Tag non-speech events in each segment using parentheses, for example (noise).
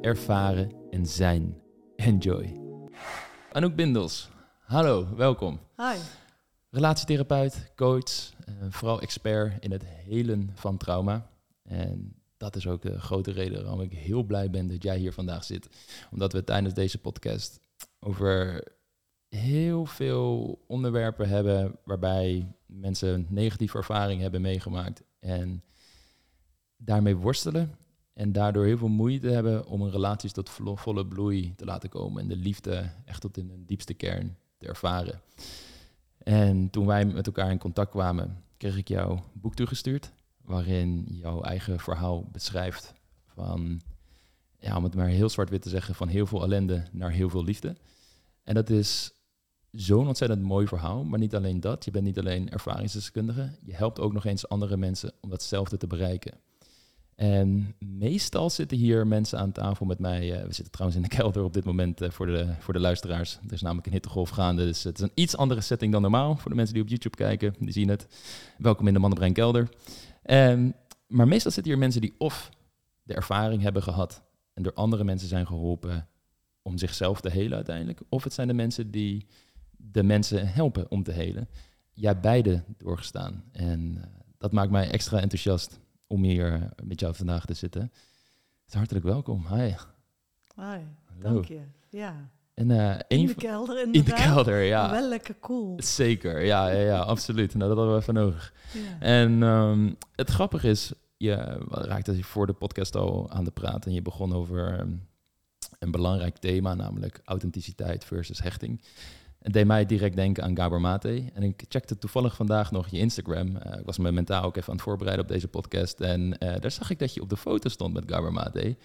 ervaren en zijn. Enjoy. Anouk Bindels, hallo, welkom. Hi. Relatietherapeut, coach, eh, vooral expert in het helen van trauma. En dat is ook de grote reden waarom ik heel blij ben dat jij hier vandaag zit. Omdat we tijdens deze podcast over heel veel onderwerpen hebben waarbij mensen negatieve ervaring hebben meegemaakt en daarmee worstelen en daardoor heel veel moeite hebben om een relaties tot vo- volle bloei te laten komen en de liefde echt tot in de diepste kern te ervaren. En toen wij met elkaar in contact kwamen, kreeg ik jouw boek toegestuurd, waarin jouw eigen verhaal beschrijft van, ja, om het maar heel zwart-wit te zeggen, van heel veel ellende naar heel veel liefde. En dat is zo'n ontzettend mooi verhaal, maar niet alleen dat. Je bent niet alleen ervaringsdeskundige, je helpt ook nog eens andere mensen om datzelfde te bereiken. En meestal zitten hier mensen aan tafel met mij. eh, we zitten trouwens in de kelder op dit moment eh, voor, de, voor de luisteraars. Er is namelijk een hittegolf gaande, dus het is een iets andere setting dan normaal. Voor de mensen die op YouTube kijken, die zien het. Welkom in de Mannenbrein kelder. Ehm, maar meestal zitten hier mensen die of de ervaring hebben gehad en door andere mensen zijn geholpen om zichzelf te helen uiteindelijk. Of het zijn de mensen die de mensen helpen om te helen. Jij beide doorgestaan. En eh, dat maakt mij extra enthousiast om hier eh, met jou vandaag te zitten. Hartelijk welkom. Hi. Hi. Dank je. Ja. En eh In de kelder in de kelder, ja. Wel lekker cool. Zeker, ja, ja, ja, absoluut. Nou, dat hadden we even nodig. Ja. En ehm, het grappige is, je raakte voor de podcast al aan de praat en je begon over ehm, een belangrijk thema, namelijk authenticiteit versus hechting. Het deed mij direct denken aan Gabor Mate. En ik checkte toevallig vandaag nog je Instagram. Eh, ik was me mentaal ook even aan het voorbereiden op deze podcast. En eh, daar zag ik dat je op de foto stond met Gabor Mate.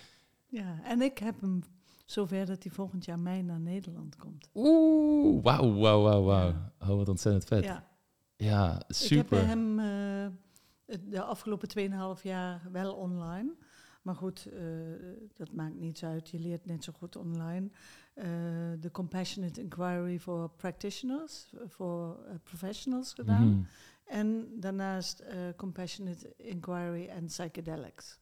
ja. En ik heb hem zover dat hij volgend jaar mei naar Nederland komt. Oeh, wauw, wauw, wauw, wauw. Ja. Oh, wat ontzettend vet. Ja, Ja. super. Ik heb hem eh, de afgelopen 2,5 jaar wel online. Maar goed, dat maakt niets uit. Je leert net zo goed online. Eh, De Compassionate Inquiry for Practitioners, voor eh, professionals gedaan. Mhm. En daarnaast eh, Compassionate Inquiry en Psychedelics.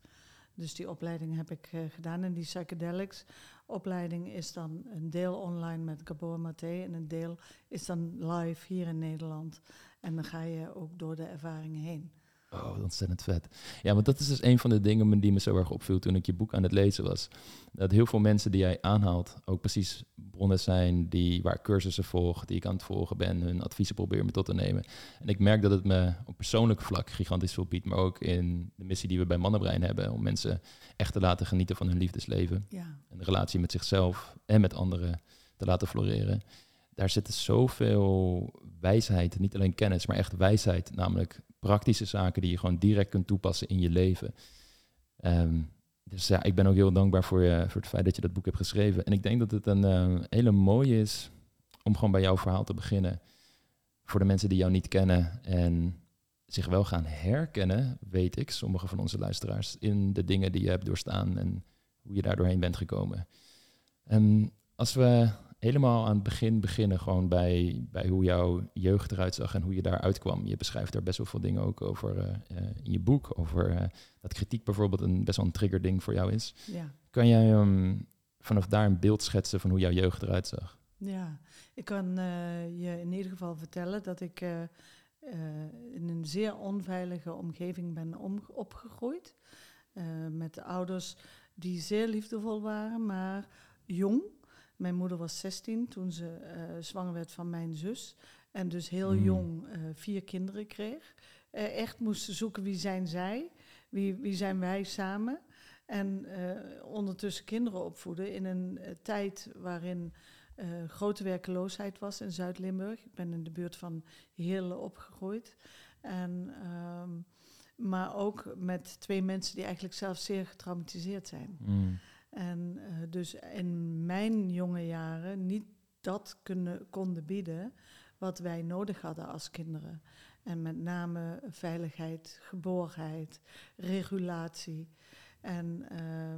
Dus die opleiding heb ik gedaan. En die Psychedelics opleiding is dan een deel online met Gabor Maté en een deel is dan live hier in Nederland. En dan ga je ook door de ervaringen heen. Oh, ontzettend vet. Ja, want dat is dus een van de dingen die me zo erg opviel toen ik je boek aan het lezen was. Dat heel veel mensen die jij aanhaalt ook precies bronnen zijn die, waar cursussen volg, die ik aan het volgen ben, hun adviezen probeer me tot te nemen. En ik merk dat het me op persoonlijk vlak gigantisch veel biedt, maar ook in de missie die we bij Mannenbrein hebben, om mensen echt te laten genieten van hun liefdesleven Ja, en de relatie met zichzelf en met anderen te laten floreren. Daar zit zoveel wijsheid, niet alleen kennis, maar echt wijsheid, namelijk praktische zaken die je gewoon direct kunt toepassen in je leven. Ehm, dus ja, ik ben ook heel dankbaar voor, je, voor het feit dat je dat boek hebt geschreven. En ik denk dat het een eh, hele mooie is om gewoon bij jouw verhaal te beginnen. Voor de mensen die jou niet kennen en zich wel gaan herkennen, weet ik, sommige van onze luisteraars, in de dingen die je hebt doorstaan en hoe je daar doorheen bent gekomen. En als we helemaal aan het begin beginnen, gewoon bij, bij hoe jouw jeugd eruit zag en hoe je daar uitkwam. Je beschrijft daar best wel veel dingen ook over eh, eh, in je boek, over eh, dat kritiek bijvoorbeeld een best wel een triggerding voor jou is. ja. Kan jij ehm, vanaf daar een beeld schetsen van hoe jouw jeugd eruit zag? Ja, ik kan je in ieder geval vertellen dat ik in een zeer onveilige omgeving ben om, opgegroeid. Met ouders die zeer liefdevol waren, maar jong. Mijn moeder was 16 toen ze eh, zwanger werd van mijn zus. En dus heel Mm. jong eh, vier kinderen kreeg. Eh, echt moest zoeken wie zijn zij, wie, wie zijn wij samen. En ondertussen kinderen opvoeden in een tijd waarin grote werkeloosheid was in Zuid-Limburg. Ik ben in de buurt van Heerlen opgegroeid. En, ehm, maar ook met twee mensen die eigenlijk zelf zeer getraumatiseerd zijn. Mm. En eh, dus in mijn jonge jaren niet dat kunnen, konden bieden wat wij nodig hadden als kinderen. En met name veiligheid, geborgenheid, regulatie. En uh,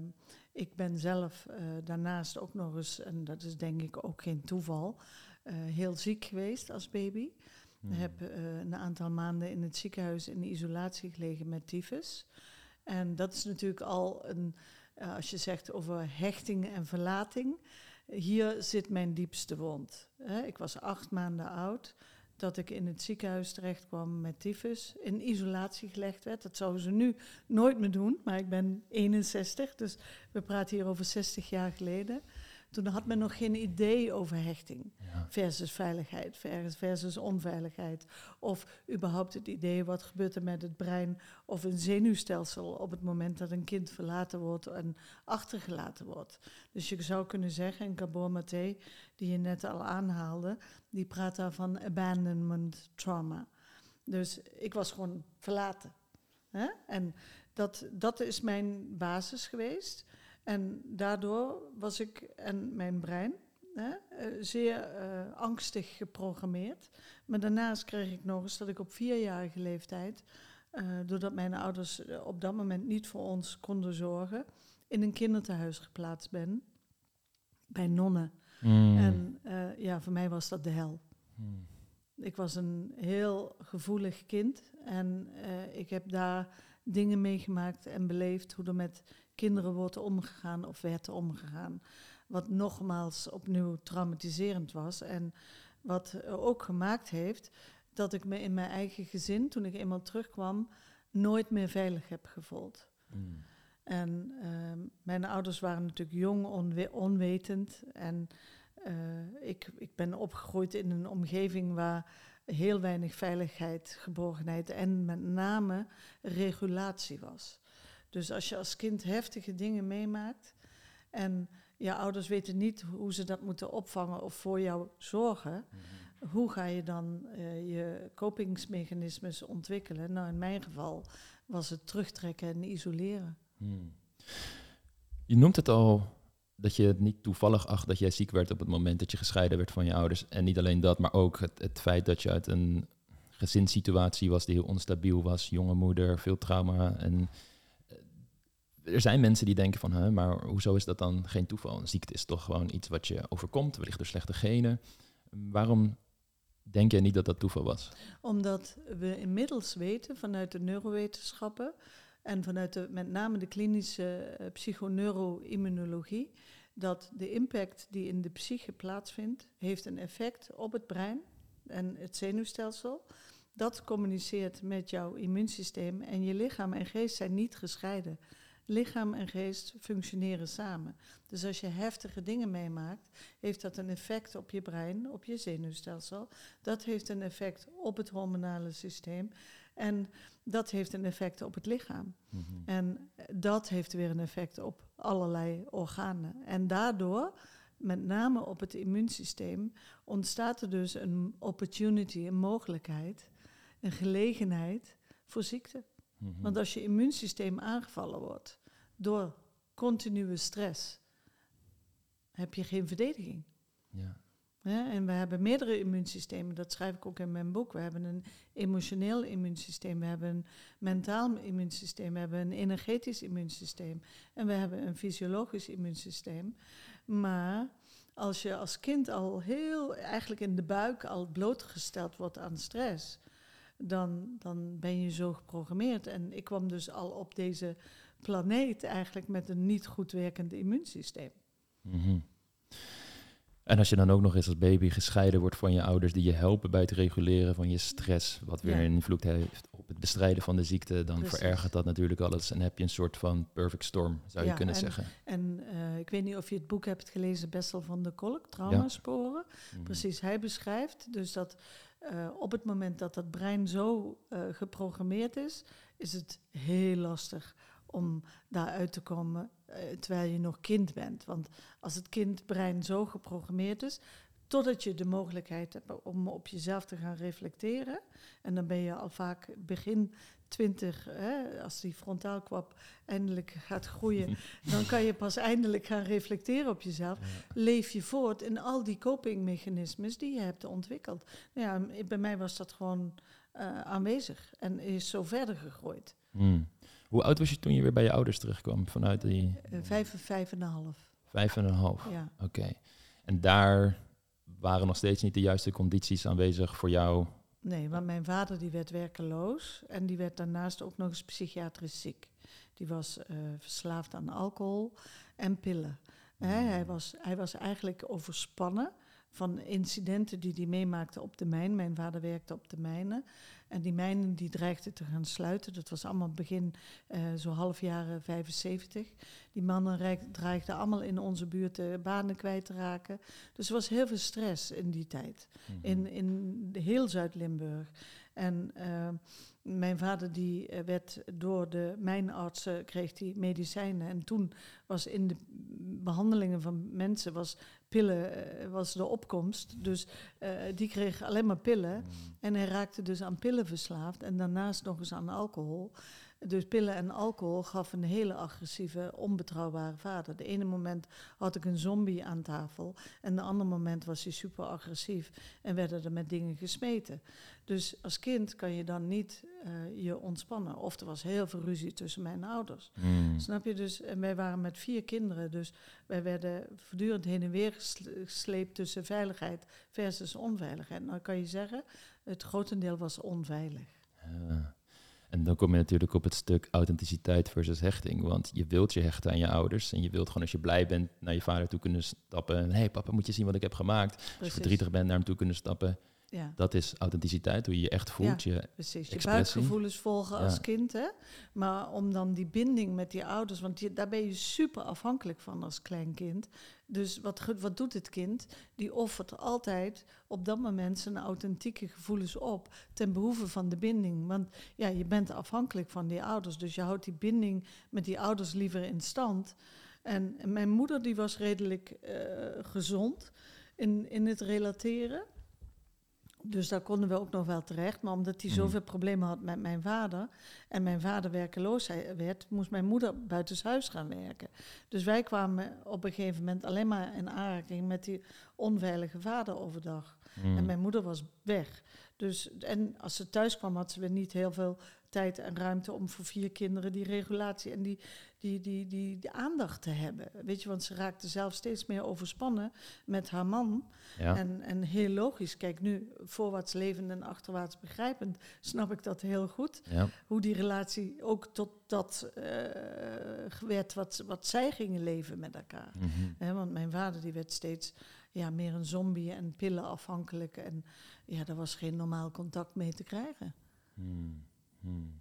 ik ben zelf uh, daarnaast ook nog eens, en dat is denk ik ook geen toeval, uh, heel ziek geweest als baby. Hmm. Ik heb een aantal maanden in het ziekenhuis in isolatie gelegen met tyfus. En dat is natuurlijk al een, als je zegt over hechting en verlating, hier zit mijn diepste wond. Ik was acht maanden oud dat ik in het ziekenhuis terecht kwam met tyfus, in isolatie gelegd werd. Dat zouden ze nu nooit meer doen, maar ik ben 61, dus we praten hier over 60 jaar geleden. Toen had men nog geen idee over hechting versus veiligheid versus onveiligheid. Of überhaupt het idee wat gebeurt er met het brein of een zenuwstelsel op het moment dat een kind verlaten wordt en achtergelaten wordt. Dus je zou kunnen zeggen, en Gabor Maté, die je net al aanhaalde, die praat daar van abandonment trauma. Dus ik was gewoon verlaten. Hè? En dat, dat is mijn basis geweest. En daardoor was ik en mijn brein hè, eh, zeer uh, angstig geprogrammeerd. Maar daarnaast kreeg ik nog eens dat ik op vierjarige leeftijd, uh, doordat mijn ouders op dat moment niet voor ons konden zorgen, in een kinderthuis geplaatst ben. Bij nonnen. Mm. En ja, voor mij was dat de hel. Mm. Ik was een heel gevoelig kind en ik heb daar dingen meegemaakt en beleefd hoe er met kinderen wordt omgegaan of werd omgegaan. Wat nogmaals opnieuw traumatiserend was. En wat ook gemaakt heeft dat ik me in mijn eigen gezin, toen ik eenmaal terugkwam, nooit meer veilig heb gevoeld. Mm. En uh, mijn ouders waren natuurlijk jong, onwe onwetend. En uh, ik, ik ben opgegroeid in een omgeving waar heel weinig veiligheid, geborgenheid en met name regulatie was. Dus als je als kind heftige dingen meemaakt en je ouders weten niet hoe ze dat moeten opvangen of voor jou zorgen, mhm. hoe ga je dan uh, je kopingsmechanismes ontwikkelen? Nou, in mijn geval was het terugtrekken en isoleren. Hmm. Je noemt het al dat je het niet toevallig acht dat jij ziek werd op het moment dat je gescheiden werd van je ouders. En niet alleen dat, maar ook het, het feit dat je uit een gezinssituatie was die heel onstabiel was, jonge moeder, veel trauma en er zijn mensen die denken van, hè, maar hoezo is dat dan geen toeval? Een ziekte is toch gewoon iets wat je overkomt, wellicht door slechte genen. Waarom denk je niet dat dat toeval was? Omdat we inmiddels weten vanuit de neurowetenschappen en vanuit de, met name de klinische uh, psychoneuroimmunologie, dat de impact die in de psyche plaatsvindt, heeft een effect op het brein en het zenuwstelsel. Dat communiceert met jouw immuunsysteem en je lichaam en geest zijn niet gescheiden lichaam en geest functioneren samen. Dus als je heftige dingen meemaakt, heeft dat een effect op je brein, op je zenuwstelsel. Dat heeft een effect op het hormonale systeem. En dat heeft een effect op het lichaam. Mhm. En dat heeft weer een effect op allerlei organen. En daardoor, met name op het immuunsysteem, ontstaat er dus een opportunity, een mogelijkheid, een gelegenheid voor ziekte. Mhm. Want als je immuunsysteem aangevallen wordt door continue stress, heb je geen verdediging. Ja. Ja, en we hebben meerdere immuunsystemen, dat schrijf ik ook in mijn boek. We hebben een emotioneel immuunsysteem, we hebben een mentaal immuunsysteem, we hebben een energetisch immuunsysteem en we hebben een fysiologisch immuunsysteem. Maar als je als kind al heel eigenlijk in de buik al blootgesteld wordt aan stress, dan, dan ben je zo geprogrammeerd. En ik kwam dus al op deze planeet eigenlijk met een niet goed werkend immuunsysteem. Mhm. En als je dan ook nog eens als baby gescheiden wordt van je ouders die je helpen bij het reguleren van je stress, wat weer een invloed heeft op het bestrijden van de ziekte, dan verergert dat natuurlijk alles en heb je een soort van perfect storm, zou je kunnen zeggen. En uh, ik weet niet of je het boek hebt gelezen, Bessel van de Kolk, Traumasporen. Ja. Precies, hij beschrijft dus dat uh, op het moment dat dat brein zo uh, geprogrammeerd is, is het heel lastig om daaruit te komen uh, terwijl je nog kind bent. Want als het kindbrein zo geprogrammeerd is, totdat je de mogelijkheid hebt om op jezelf te gaan reflecteren, en dan ben je al vaak begin 20, hè, als die frontaalkwap eindelijk gaat groeien, (laughs) dan kan je pas eindelijk gaan reflecteren op jezelf. Leef je voort in al die copingmechanismes die je hebt ontwikkeld. Nou ja, bij mij was dat gewoon uh, aanwezig en is zo verder gegroeid. Hmm. Hoe oud was je toen je weer bij je ouders terugkwam vanuit die... Uh, vijf, vijf en een half. Vijf en een half, ja. oké. En daar waren nog steeds niet de juiste condities aanwezig voor jou? Nee, want mijn vader die werd werkeloos en die werd daarnaast ook nog eens psychiatrisch ziek. Die was uh, verslaafd aan alcohol en pillen. hij, was, hij was eigenlijk overspannen van incidenten die hij meemaakte op de mijn. Mijn vader werkte op de mijnen. En die mijnen die dreigden te gaan sluiten. Dat was allemaal begin uh, zo half jaren 75. Die mannen dreigden allemaal in onze buurt uh, banen kwijt te raken. Dus er was heel veel stress in die tijd. Mhm. In, in heel Zuid-Limburg. En uh, mijn vader die eh, werd door de mijnartsen, kreeg die medicijnen. En toen was in de behandelingen van mensen, was pillen eh, was de opkomst. Dus uh, die kreeg alleen maar pillen. Mm. En hij raakte dus aan pillen verslaafd. En daarnaast nog eens aan alcohol. Dus pillen en alcohol gaf een hele agressieve, onbetrouwbare vader. De ene moment had ik een zombie aan tafel en de andere moment was hij super agressief en werden er met dingen gesmeten. Dus als kind kan je dan niet uh, je ontspannen. Of er was heel veel ruzie tussen mijn ouders. Hmm. Snap je? Dus, en wij waren met vier kinderen, dus wij werden voortdurend heen en weer gesleept tussen veiligheid versus onveiligheid. Nou kan je zeggen, het grotendeel was onveilig. Ja. En dan kom je natuurlijk op het stuk authenticiteit versus hechting. Want je wilt je hechten aan je ouders. En je wilt gewoon als je blij bent naar je vader toe kunnen stappen. Hé hey, papa, moet je zien wat ik heb gemaakt. Als je verdrietig bent naar hem toe kunnen stappen. Ja. Dat is authenticiteit, hoe je je echt voelt. Ja, je precies. Je buikgevoelens volgen als kind. Hè? Maar om dan die binding met die ouders, want je, daar ben je super afhankelijk van als klein kind. Dus wat, wat doet het kind? Die offert altijd op dat moment zijn authentieke gevoelens op ten behoeve van de binding. Want ja, je bent afhankelijk van die ouders, dus je houdt die binding met die ouders liever in stand. En, mijn moeder die was redelijk uh, gezond in, in het relateren. Dus daar konden we ook nog wel terecht. Maar omdat hij mhm. zoveel problemen had met mijn vader en mijn vader werkeloos werd, moest mijn moeder buitenshuis gaan werken. Dus wij kwamen op een gegeven moment alleen maar in aanraking met die onveilige vader overdag. Mhm. En mijn moeder was weg. Dus, en als ze thuis kwam, had ze weer niet heel veel tijd en ruimte om voor vier kinderen die regulatie en die, die, die, die, die aandacht te hebben. Weet je, want ze raakte zelf steeds meer overspannen met haar man. Ja. En, en heel logisch, kijk nu, voorwaarts levend en achterwaarts begrijpend, snap ik dat heel goed. Ja. Hoe die relatie ook tot dat uh, werd wat, wat zij gingen leven met elkaar. Mm want mijn vader die werd steeds ja, meer een zombie en pillen afhankelijk. En ja, daar was geen normaal contact mee te krijgen. Mm Hmm.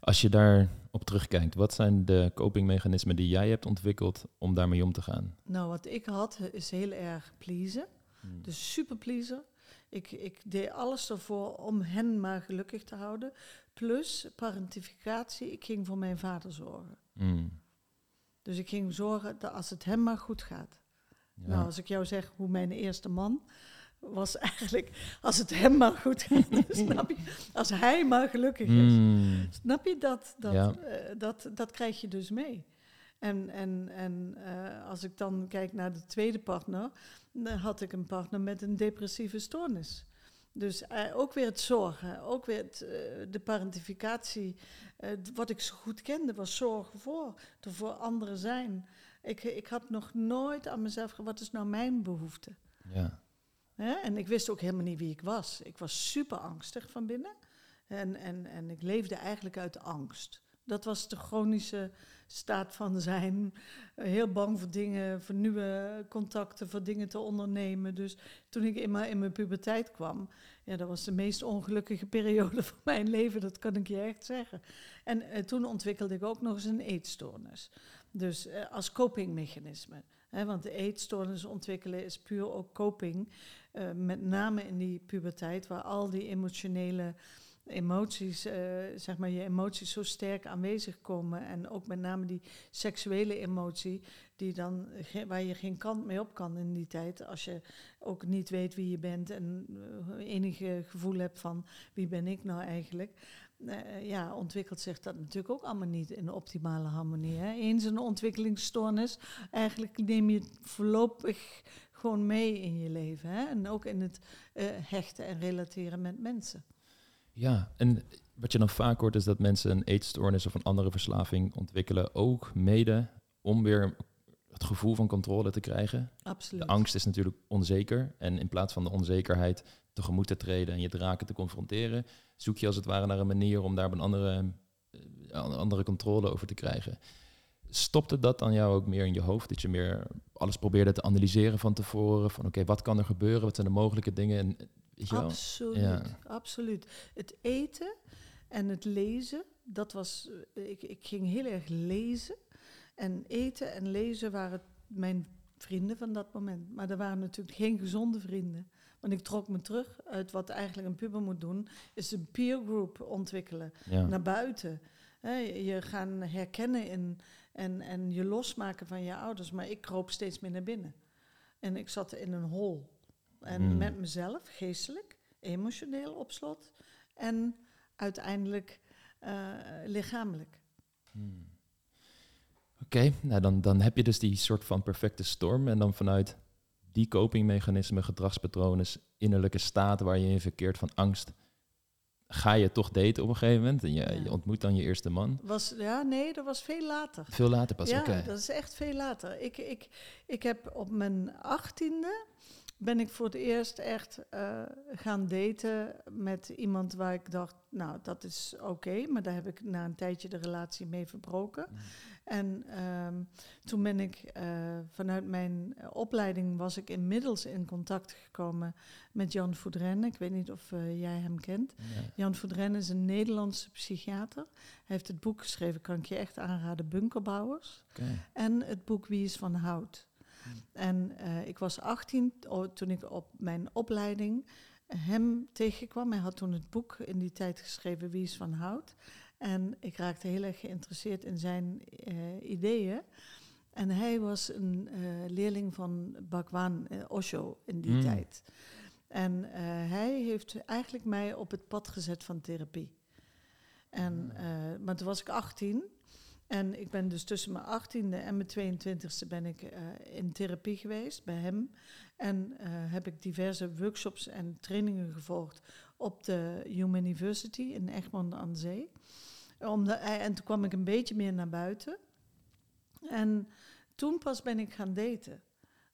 Als je daar op terugkijkt, wat zijn de copingmechanismen die jij hebt ontwikkeld om daarmee om te gaan? Nou, wat ik had is heel erg pleasen. Hmm. Dus super pleaser. Ik, ik deed alles ervoor om hen maar gelukkig te houden. Plus parentificatie, ik ging voor mijn vader zorgen. Hmm. Dus ik ging zorgen dat als het hem maar goed gaat. Nou, als ik jou zeg hoe mijn eerste man, was eigenlijk, als het hem maar goed gaat, (laughs) snap je? Als hij maar gelukkig is. Mm. Snap je dat? Dat, eh, dat, dat krijg je dus mee. En, en, en uh, als ik dan kijk naar de tweede partner, dan had ik een partner met een depressieve stoornis. Dus uh, ook weer het zorgen, ook weer het, de parentificatie. wat ik zo goed kende was zorgen voor, er voor anderen zijn. Ik, ik had nog nooit aan mezelf wat is nou mijn behoefte? Ja. En ik wist ook helemaal niet wie ik was. Ik was super angstig van binnen. En, en, en ik leefde eigenlijk uit angst. Dat was de chronische staat van zijn. Heel bang voor dingen, voor nieuwe contacten, voor dingen te ondernemen. Dus toen ik in mijn, in mijn puberteit kwam, ja, dat was de meest ongelukkige periode van mijn leven, dat kan ik je echt zeggen. En eh, toen ontwikkelde ik ook nog eens een eetstoornis. Dus eh, als copingmechanisme. Want de eetstoornis ontwikkelen is puur ook coping. Uh, met name in die puberteit, waar al die emotionele emoties, uh, zeg maar, je emoties zo sterk aanwezig komen. En ook met name die seksuele emotie, die dan, waar je geen kant mee op kan in die tijd. Als je ook niet weet wie je bent en uh, enige gevoel hebt van wie ben ik nou eigenlijk. Eh, ja, ontwikkelt zich dat natuurlijk ook allemaal niet in optimale harmonie. Hè? Eens een ontwikkelingsstoornis, eigenlijk neem je het voorlopig gewoon mee in je leven. Hè? En ook in het eh, hechten en relateren met mensen. Ja, en wat je dan vaak hoort is dat mensen een eetstoornis of een andere verslaving ontwikkelen, ook mede om weer het gevoel van controle te krijgen. Absoluut. De angst is natuurlijk onzeker. En in plaats van de onzekerheid tegemoet te treden en je te raken te confronteren, zoek je als het ware naar een manier om daar een andere, uh, andere controle over te krijgen. Stopte dat dan jou ook meer in je hoofd? Dat je meer alles probeerde te analyseren van tevoren? Van oké, wat kan er gebeuren? Wat zijn de mogelijke dingen? En, absoluut, ja. absoluut. Het eten en het lezen, dat was. Eh, ik, ik ging heel erg lezen. En eten en lezen waren mijn vrienden van dat moment. Maar er waren natuurlijk geen gezonde vrienden. Want ik trok me terug uit wat eigenlijk een puber moet doen, is een peer group ontwikkelen. Naar buiten. je gaan herkennen in, en, en je losmaken van je ouders. Maar ik kroop steeds meer naar binnen. En ik zat in een hol. En hmm. met mezelf, geestelijk, emotioneel op slot. En uiteindelijk uh, lichamelijk. Hmm. Oké, nou dan, dan heb je dus die soort van perfecte storm. En dan vanuit die copingmechanismen, gedragspatronen, innerlijke staten waar je in verkeert van angst, ga je toch daten op een gegeven moment. En je, je ontmoet dan je eerste man. Was, ja, nee, dat was veel later. Veel later pas, ja, dat is echt veel later. Ik, ik, ik heb op mijn achttiende ben ik voor het eerst echt uh, gaan daten met iemand waar ik dacht, nou, dat is oké, maar daar heb ik na een tijdje de relatie mee verbroken. Mm. En um, toen ben ik uh, vanuit mijn opleiding was ik inmiddels in contact gekomen met Jan Voudren. Ik weet niet of uh, jij hem kent. Jan Voudren is een Nederlandse psychiater. Hij heeft het boek geschreven, kan ik je echt aanraden, Bunkerbouwers. Okay. En het boek Wie is van Hout. En uh, ik was 18 toen ik op mijn opleiding hem tegenkwam. Hij had toen het boek in die tijd geschreven Wie is van Hout. En ik raakte heel erg geïnteresseerd in zijn uh, ideeën. En hij was een uh, leerling van Bhagwan Osho in die mm. tijd. En hij heeft eigenlijk mij op het pad gezet van therapie. En, mm. maar toen was ik 18 en ik ben dus tussen mijn 18e en mijn 22e ben ik uh, in therapie geweest bij hem. En uh, heb ik diverse workshops en trainingen gevolgd op de Human University in Egmond aan Zee. Omdat, en toen kwam ik een beetje meer naar buiten. En toen pas ben ik gaan daten.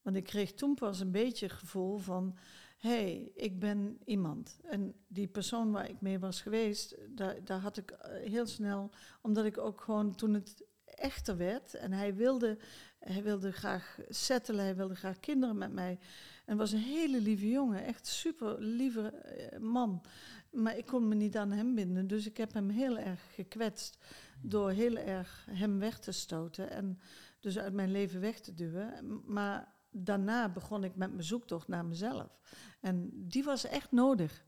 Want ik kreeg toen pas een beetje het gevoel van hey, ik ben iemand. En die persoon waar ik mee was geweest, daar, daar had ik eh, heel snel, omdat ik ook gewoon toen het echter werd en hij wilde, hij wilde graag settelen, hij wilde graag kinderen met mij. En was een hele lieve jongen, echt super lieve eh, man. Maar ik kon me niet aan hem binden, dus ik heb hem heel erg gekwetst door heel erg hem weg te stoten en dus uit mijn leven weg te duwen. Maar daarna begon ik met mijn zoektocht naar mezelf. En die was echt nodig.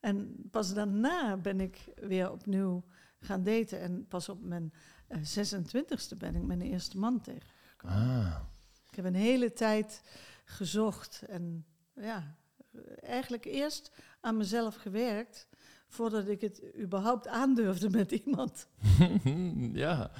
En pas daarna ben ik weer opnieuw gaan daten. En pas op mijn 26e ben ik mijn eerste man tegengekomen. Ah. Ik heb een hele tijd gezocht en ja, eigenlijk eerst aan mezelf gewerkt voordat ik het überhaupt aandurfde met iemand. (laughs) ja,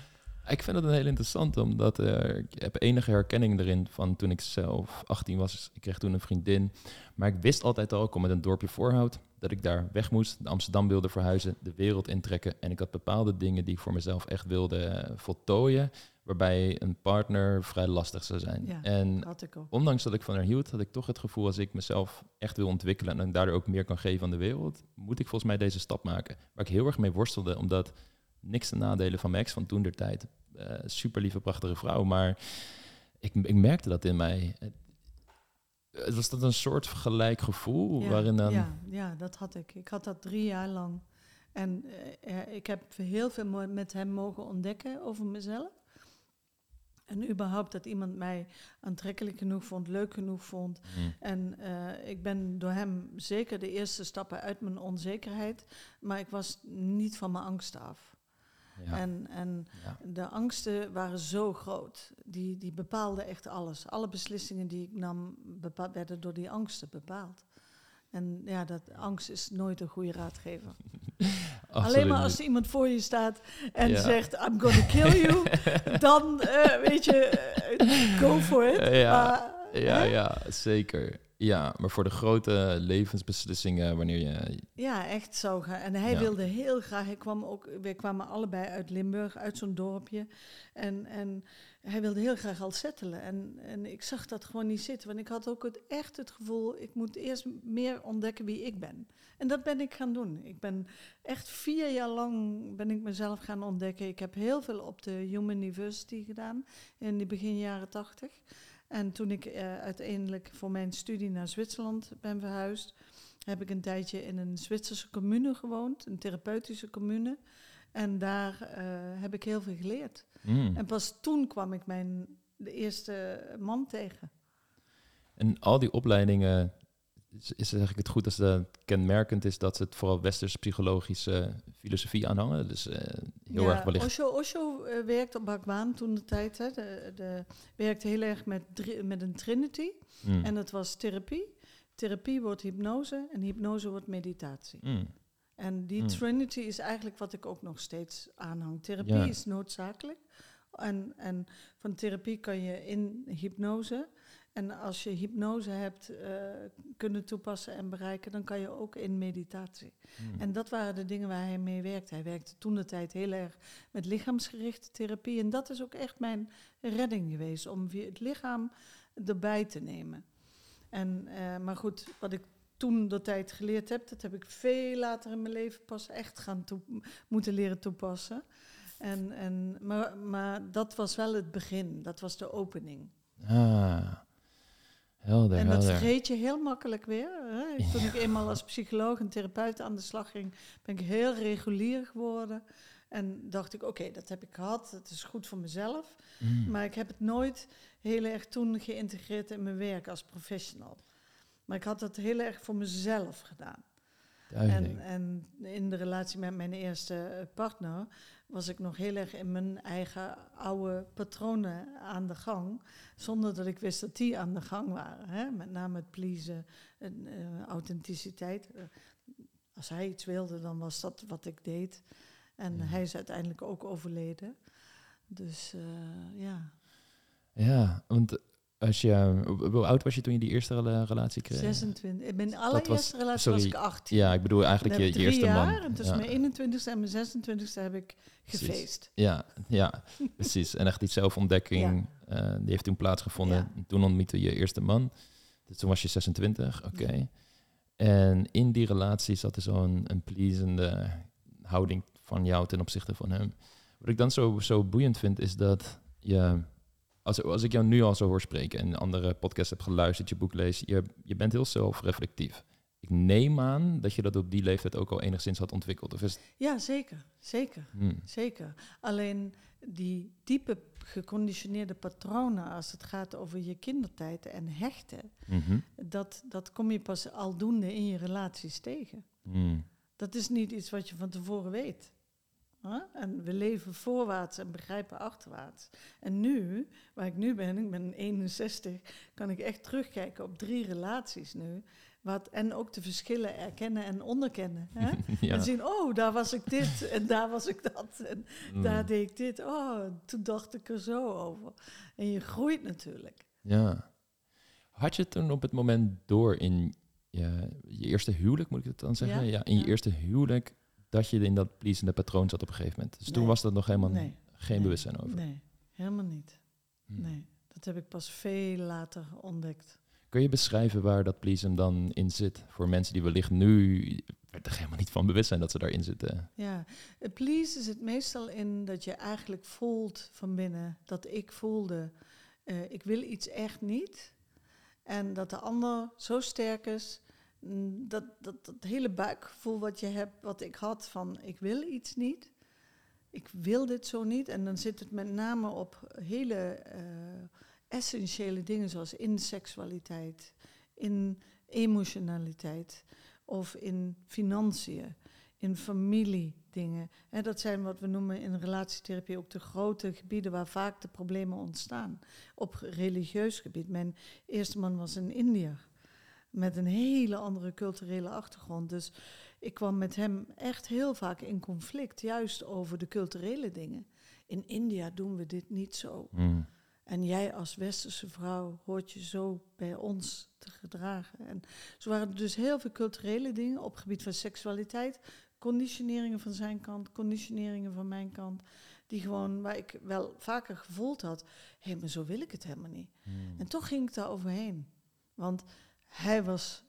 ik vind het een heel interessant, omdat uh, ik heb enige herkenning erin van toen ik zelf 18 was. Ik kreeg toen een vriendin, maar ik wist altijd al, ik kom met een dorpje Voorhout, dat ik daar weg moest, de Amsterdam wilde verhuizen, de wereld intrekken. En ik had bepaalde dingen die ik voor mezelf echt wilde uh, voltooien, waarbij een partner vrij lastig zou zijn. Ja, en ondanks dat ik van haar hield, had ik toch het gevoel als ik mezelf echt wil ontwikkelen en daardoor ook meer kan geven aan de wereld, moet ik volgens mij deze stap maken. Waar ik heel erg mee worstelde, omdat niks te nadelen van Max van toen der tijd. Uh, super lieve, prachtige vrouw. Maar ik, ik merkte dat in mij. Het was dat een soort gelijk gevoel waarin dan... Ja, ja, dat had ik. Ik had dat drie jaar lang. En uh, ik heb heel veel met hem mogen ontdekken over mezelf. En überhaupt dat iemand mij aantrekkelijk genoeg vond, leuk genoeg vond. Mm. En uh, ik ben door hem zeker de eerste stappen uit mijn onzekerheid. Maar ik was niet van mijn angst af. En, en de angsten waren zo groot. Die, die bepaalden echt alles. Alle beslissingen die ik nam werden door die angsten bepaald. En ja, dat angst is nooit een goede raadgever. (laughs) Alleen maar als iemand voor je staat en Ja. zegt, I'm gonna kill you, (laughs) dan eh, weet je, eh, go for it. Ja. Maar, Ja, hè? ja, zeker. Ja, maar voor de grote levensbeslissingen, wanneer je... Ja, echt zo gaan. En hij Ja. wilde heel graag. Hij kwam ook, we kwamen allebei uit Limburg, uit zo'n dorpje. En, en hij wilde heel graag al settelen. En, en ik zag dat gewoon niet zitten. Want ik had ook het, echt het gevoel, ik moet eerst meer ontdekken wie ik ben. En dat ben ik gaan doen. Ik ben echt vier jaar lang ben ik mezelf gaan ontdekken. Ik heb heel veel op de Human University gedaan in de begin jaren tachtig. En toen ik eh, uiteindelijk voor mijn studie naar Zwitserland ben verhuisd, heb ik een tijdje in een Zwitserse commune gewoond, een therapeutische commune. En daar eh, heb ik heel veel geleerd. Mm. En pas toen kwam ik mijn de eerste man tegen. En al die opleidingen, is, eigenlijk het goed als het kenmerkend is dat ze het vooral westers psychologische filosofie aanhangen? Dus eh, heel ja, erg wellicht... Osho, Osho eh, werkte op Bhagwan toen de tijd. Hè, de, de, werkte heel erg met, met een trinity. Mm. En dat was therapie. Therapie wordt hypnose en hypnose wordt meditatie. Mm. En die Hmm. trinity is eigenlijk wat ik ook nog steeds aanhang. Therapie Ja. is noodzakelijk. En, en van therapie kan je in hypnose. En als je hypnose hebt eh, kunnen toepassen en bereiken, dan kan je ook in meditatie. Mm. En dat waren de dingen waar hij mee werkte. Hij werkte toen de tijd heel erg met lichaamsgerichte therapie. En dat is ook echt mijn redding geweest, om het lichaam erbij te nemen. En, eh, maar goed, wat ik toen de tijd geleerd heb, dat heb ik veel later in mijn leven pas echt gaan moeten leren toepassen. En, en, maar, maar dat was wel het begin, dat was de opening. Ah, helder, en dat helder. vergeet je heel makkelijk weer. Hè? Toen ik eenmaal als psycholoog en therapeut aan de slag ging, ben ik heel regulier geworden. En dacht ik, oké, dat heb ik gehad, het is goed voor mezelf. Mm. Maar ik heb het nooit heel erg toen geïntegreerd in mijn werk als professional. Maar ik had dat heel erg voor mezelf gedaan. En, en in de relatie met mijn eerste eh, partner was ik nog heel erg in mijn eigen oude patronen aan de gang. Zonder dat ik wist dat die aan de gang waren. Hè? Met name het pleasen en eh, authenticiteit. Eh, als hij iets wilde, dan was dat wat ik deed. En Ja. hij is uiteindelijk ook overleden. Dus eh, ja, Ja, want als je... Hoe oud was je toen je die eerste rela- relatie kreeg? 26. In mijn allereerste relatie sorry. was ik 18. Ja, ik bedoel eigenlijk je, je eerste jaar, man. En tussen ja. mijn 21ste en mijn 26ste heb ik gefeest. Ja, ja, (laughs) precies. En echt die zelfontdekking, eh, die heeft toen plaatsgevonden. Ja. Toen ontmoette je je eerste man. Dus toen was je 26, oké. En in die relatie zat er zo'n een pleasende houding van jou ten opzichte van hem. Wat ik dan zo, zo boeiend vind, is dat je... Als, als ik jou nu al zo hoor spreken en andere podcasts heb geluisterd, je boek leest, je, je bent heel zelfreflectief. Ik neem aan dat je dat op die leeftijd ook al enigszins had ontwikkeld. Of is het- Ja, zeker. Zeker. Hmm. Zeker. Alleen die diepe geconditioneerde patronen als het gaat over je kindertijd en hechten, Mhm. dat, dat kom je pas aldoende in je relaties tegen. Hmm. Dat is niet iets wat je van tevoren weet. En we leven voorwaarts en begrijpen achterwaarts. En nu, waar ik nu ben, ik ben 61, kan ik echt terugkijken op drie relaties nu. Wat, en ook de verschillen erkennen en onderkennen. Hè? (laughs) ja. En zien, oh, daar was ik dit (laughs) en daar was ik dat. En Hmm. daar deed ik dit. Oh, toen dacht ik er zo over. En je groeit natuurlijk. Ja. Had je toen op het moment door in je, je eerste huwelijk, moet ik het dan zeggen? Ja, Ja, in je ja. eerste huwelijk, dat je in dat pleasende patroon zat op een gegeven moment. Dus toen was dat nog helemaal Nee. geen Nee. bewustzijn over. Nee, helemaal niet. Hm. Nee, dat heb ik pas veel later ontdekt. Kun je beschrijven waar dat pleasen dan in zit? Voor mensen die wellicht nu er helemaal niet van bewust zijn dat ze daarin zitten. Ja, het please zit meestal in dat je eigenlijk voelt van binnen dat ik voelde, eh, ik wil iets echt niet. En dat de ander zo sterk is, dat, dat, dat hele buikgevoel wat je hebt, wat ik had van ik wil iets niet. Ik wil dit zo niet. En dan zit het met name op hele eh, essentiële dingen zoals in seksualiteit, in emotionaliteit of in financiën, in familiedingen. Hè, dat zijn wat we noemen in relatietherapie ook de grote gebieden waar vaak de problemen ontstaan. Op religieus gebied. Mijn eerste man was een Indiër. Met een hele andere culturele achtergrond. Dus ik kwam met hem echt heel vaak in conflict, juist over de culturele dingen. In India doen we dit niet zo. Mm. En jij als westerse vrouw hoort je zo bij ons te gedragen. En zo waren er dus heel veel culturele dingen op het gebied van seksualiteit. Conditioneringen van zijn kant, conditioneringen van mijn kant. Die gewoon, waar ik wel vaker gevoeld had, hé, maar zo wil ik het helemaal niet. Mm. En toch ging ik daar overheen. Want hij was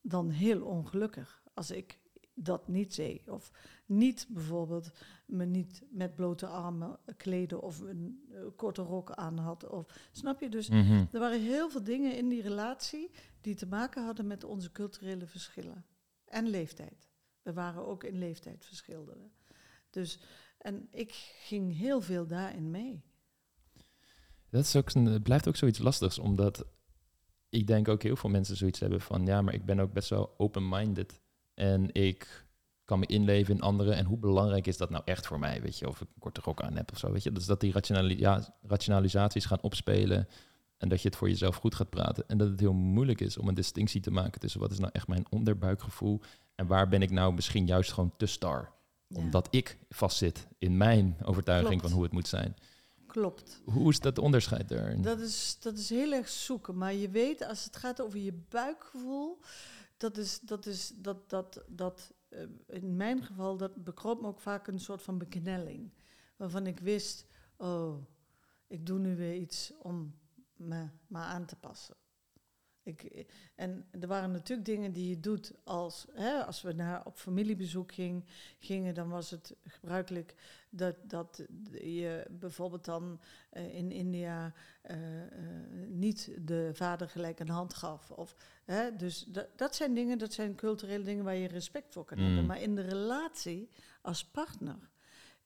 dan heel ongelukkig als ik dat niet deed. Of niet bijvoorbeeld me niet met blote armen kleden of een eh, korte rok aan had. Of, snap je? Dus Mhm. er waren heel veel dingen in die relatie die te maken hadden met onze culturele verschillen. En leeftijd. We waren ook in leeftijd verschilden. Dus, en ik ging heel veel daarin mee. Dat is ook, blijft ook zoiets lastigs, omdat ik denk ook heel veel mensen zoiets hebben van, ja, maar ik ben ook best wel open-minded. En ik kan me inleven in anderen. En hoe belangrijk is dat nou echt voor mij, weet je? Of ik een korte rok aan heb of zo, weet je? Dus dat die rationali ja, rationalisaties gaan opspelen en dat je het voor jezelf goed gaat praten. En dat het heel moeilijk is om een distinctie te maken tussen wat is nou echt mijn onderbuikgevoel en waar ben ik nou misschien juist gewoon te star. Ja, Omdat ik vastzit in mijn overtuiging Klopt. van hoe het moet zijn. Klopt. Hoe is dat onderscheid daarin? Dat is, dat is heel erg zoeken. Maar je weet, als het gaat over je buikgevoel, dat is, dat is, dat, dat, dat, eh, in mijn geval, dat bekroop me ook vaak een soort van beknelling. Waarvan ik wist, oh, ik doe nu weer iets om me maar aan te passen. Ik, en er waren natuurlijk dingen die je doet als, hè, als we naar, op familiebezoek ging, gingen, dan was het gebruikelijk dat, dat je bijvoorbeeld dan eh, in India eh, eh, niet de vader gelijk een hand gaf. Of, hè, dus dat, dat zijn dingen, dat zijn culturele dingen waar je respect voor kan Mm. hebben. Maar in de relatie als partner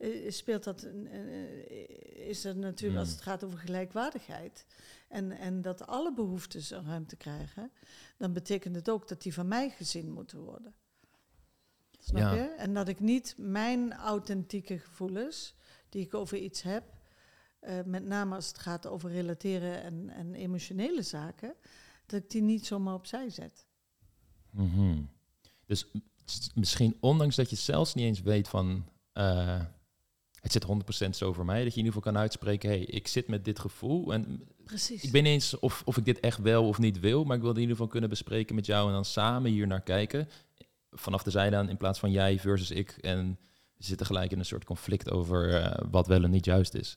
eh, speelt dat, eh, is dat natuurlijk als Mm. het gaat over gelijkwaardigheid en, en dat alle behoeftes een ruimte krijgen, dan betekent het ook dat die van mij gezien moeten worden. Snap Ja. je? En dat ik niet mijn authentieke gevoelens, die ik over iets heb, eh, met name als het gaat over relateren en, en emotionele zaken, dat ik die niet zomaar opzij zet. Mhm. Dus misschien ondanks dat je zelfs niet eens weet van... het zit 100% zo voor mij, dat je in ieder geval kan uitspreken... hey, ik zit met dit gevoel en Precies. ik niet eens of, of ik dit echt wel of niet wil... maar ik wil het in ieder geval kunnen bespreken met jou en dan samen hier naar kijken. Vanaf de zijde in plaats van jij versus ik. En we zitten gelijk in een soort conflict over eh, wat wel en niet juist is.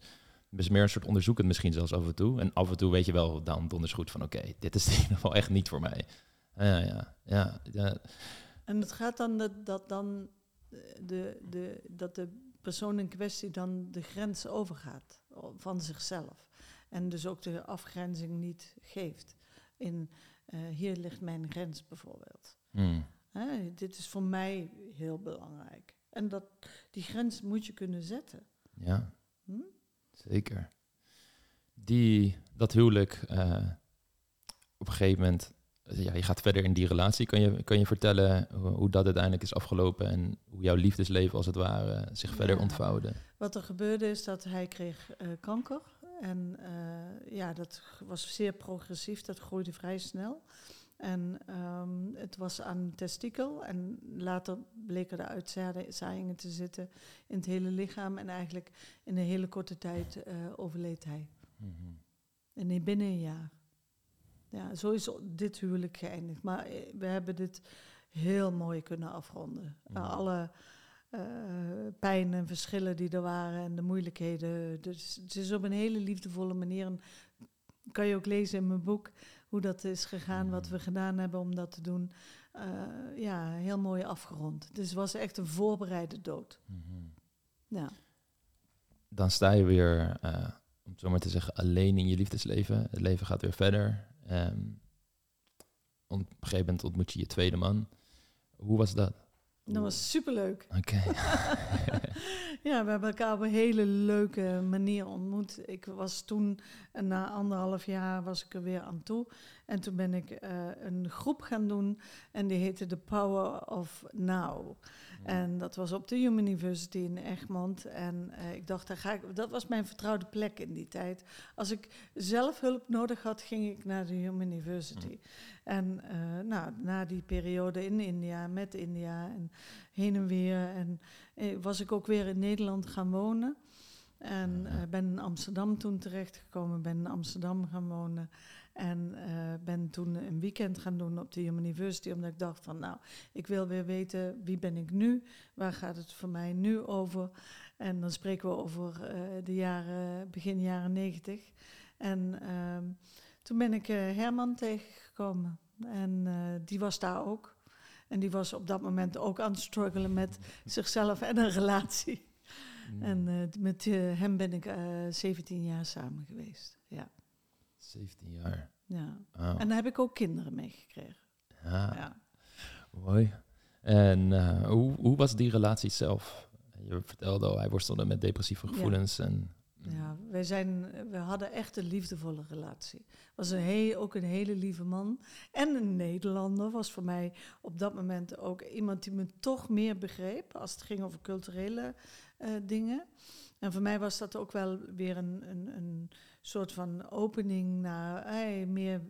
Dus meer een soort onderzoekend misschien zelfs af en toe. En af en toe weet je wel dan donders goed van... oké, dit is (laughs) in ieder geval echt niet voor mij. Ja, ja, ja. ja. En het gaat dan dat, dat dan eh, de, de, dat de persoon in kwestie dan de grens overgaat van zichzelf. En dus ook de afgrenzing niet geeft. In eh, hier ligt mijn grens bijvoorbeeld. Hmm. Hè, dit is voor mij heel belangrijk. En dat, die grens moet je kunnen zetten. Ja, Hm? zeker. Die, dat huwelijk, eh, op een gegeven moment, ja, je gaat verder in die relatie. Kan je, kan je vertellen hoe, hoe dat uiteindelijk is afgelopen en hoe jouw liefdesleven als het ware zich verder ontvouwde? Wat er gebeurde is dat hij kreeg eh, kanker. En eh, ja, dat was zeer progressief, dat groeide vrij snel. En ehm, het was aan testikel. En later bleken er uitzaaiingen te zitten in het hele lichaam. En eigenlijk in een hele korte tijd eh, overleed hij. Mhm. En in binnen een jaar. Ja, zo is dit huwelijk geëindigd. Maar eh, we hebben dit heel mooi kunnen afronden. Ja. Alle eh, pijn en verschillen die er waren en de moeilijkheden. Dus het is op een hele liefdevolle manier. En kan je ook lezen in mijn boek hoe dat is gegaan, wat we gedaan hebben om dat te doen. Eh, ja, heel mooi afgerond. Dus het was echt een voorbereide dood. Mhm. Ja. Dan sta je weer, eh, om het zo maar te zeggen, alleen in je liefdesleven. Het leven gaat weer verder. Ehm, op een gegeven moment ontmoet je je tweede man. Hoe was dat? Dat was superleuk. Oké. (laughs) ja, we hebben elkaar op een hele leuke manier ontmoet. Ik was toen, na anderhalf jaar, was ik er weer aan toe. En toen ben ik uh, een groep gaan doen en die heette The Power of Now. En dat was op de Human University in Egmond. En uh, ik dacht, daar ga ik, dat was mijn vertrouwde plek in die tijd. Als ik zelf hulp nodig had, ging ik naar de Human University. En uh, nou, na die periode in India, met India en heen en weer. En was ik ook weer in Nederland gaan wonen. En ben in Amsterdam toen terechtgekomen, ben in Amsterdam gaan wonen. En uh, ben toen een weekend gaan doen op de Human University, omdat ik dacht van nou, ik wil weer weten wie ben ik nu, waar gaat het voor mij nu over. En dan spreken we over uh, de jaren, begin jaren negentig. En uh, toen ben ik uh, Herman tegengekomen en die was daar ook. En die was op dat moment ook aan het struggelen met zichzelf en een relatie. Mm. En met hem ben ik 17 jaar samen geweest. Ja. 17 jaar. Ja. En daar heb ik ook kinderen meegekregen. Ja. ja. Mooi. En uh, hoe, hoe was die relatie zelf? Je vertelde al, hij worstelde met depressieve gevoelens. Ja. En, ja, wij zijn, we hadden echt een liefdevolle relatie. Was een ook een hele lieve man. En een Nederlander was voor mij op dat moment ook iemand die me toch meer begreep als het ging over culturele uh, dingen. En voor mij was dat ook wel weer een, een, een soort van opening naar hey, meer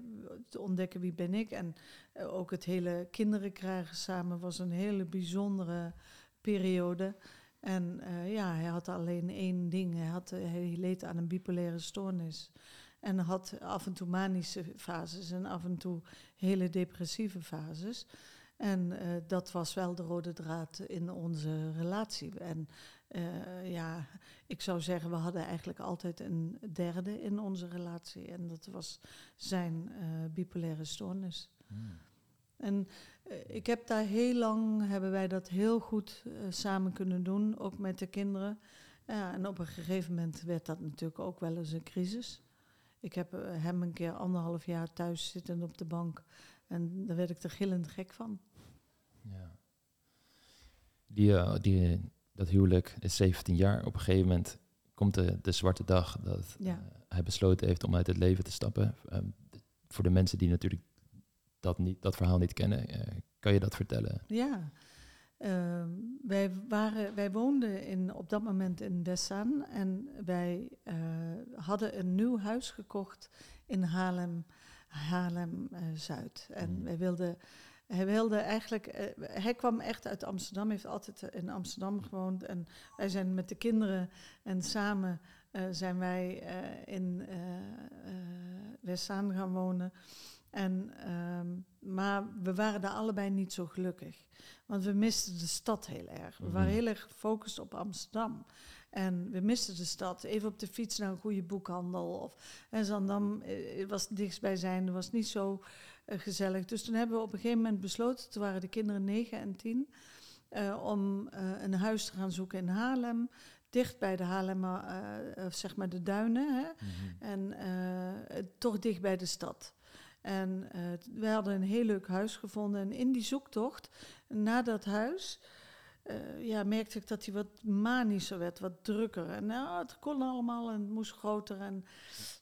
te ontdekken wie ben ik. En uh, ook het hele kinderen krijgen samen was een hele bijzondere periode. En uh, ja, hij had alleen één ding. Hij, had, hij leed aan een bipolaire stoornis. En had af en toe manische fases en af en toe hele depressieve fases. En dat was wel de rode draad in onze relatie. En uh, ja, ik zou zeggen, we hadden eigenlijk altijd een derde in onze relatie. En dat was zijn uh, bipolaire stoornis. Hmm. En ik heb daar heel lang, hebben wij dat heel goed samen kunnen doen, ook met de kinderen. Ja, en op een gegeven moment werd dat natuurlijk ook wel eens een crisis. Ik heb hem een keer anderhalf jaar thuis zitten op de bank en daar werd ik er gillend gek van. Ja. Die, die, dat huwelijk is 17 jaar. Op een gegeven moment komt de, de zwarte dag dat ja. uh, hij besloten heeft om uit het leven te stappen. Um, voor de mensen die natuurlijk dat, niet, dat verhaal niet kennen, uh, kan je dat vertellen? Ja, uh, wij, waren, wij woonden in, op dat moment in Westzaan en wij hadden een nieuw huis gekocht in Haarlem, Haarlem-Zuid. en mm. wij wilden hij wilde eigenlijk, uh, hij kwam echt uit Amsterdam, heeft altijd in Amsterdam gewoond. En wij zijn met de kinderen en samen uh, zijn wij uh, in Westzaan gaan wonen. En, um, maar we waren daar allebei niet zo gelukkig. Want we misten de stad heel erg. We waren mhm. heel erg gefocust op Amsterdam. En we misten de stad. Even op de fiets naar een goede boekhandel. Of, en Zandam was dichtstbijzijn. was niet zo gezellig. Dus toen hebben we op een gegeven moment besloten, toen waren de kinderen 9 en 10, uh, om uh, een huis te gaan zoeken in Haarlem. Dicht bij de Haarlem, zeg maar de duinen. Hè? Mm -hmm. En toch dicht bij de stad. En we hadden een heel leuk huis gevonden. En in die zoektocht naar dat huis uh, ja, merkte ik dat hij wat manischer werd, wat drukker. En nou, het kon allemaal en het moest groter. En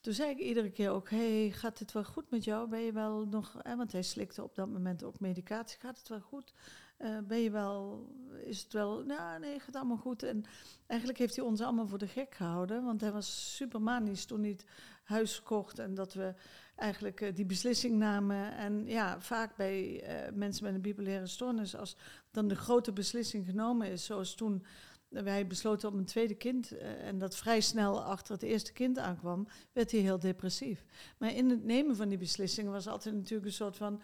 toen zei ik iedere keer ook, hey, gaat het wel goed met jou? Ben je wel nog, hè, want hij slikte op dat moment ook medicatie, gaat het wel goed? Uh, ben je wel, is het wel, nou nee, gaat allemaal goed. En eigenlijk heeft hij ons allemaal voor de gek gehouden, want hij was super manisch toen hij het huis kocht en dat we eigenlijk uh, die beslissing namen. En ja, vaak bij uh, mensen met een bipolaire stoornis, als dan de grote beslissing genomen is, zoals toen wij besloten om een tweede kind uh, en dat vrij snel achter het eerste kind aankwam, werd hij heel depressief. Maar in het nemen van die beslissingen was altijd natuurlijk een soort van,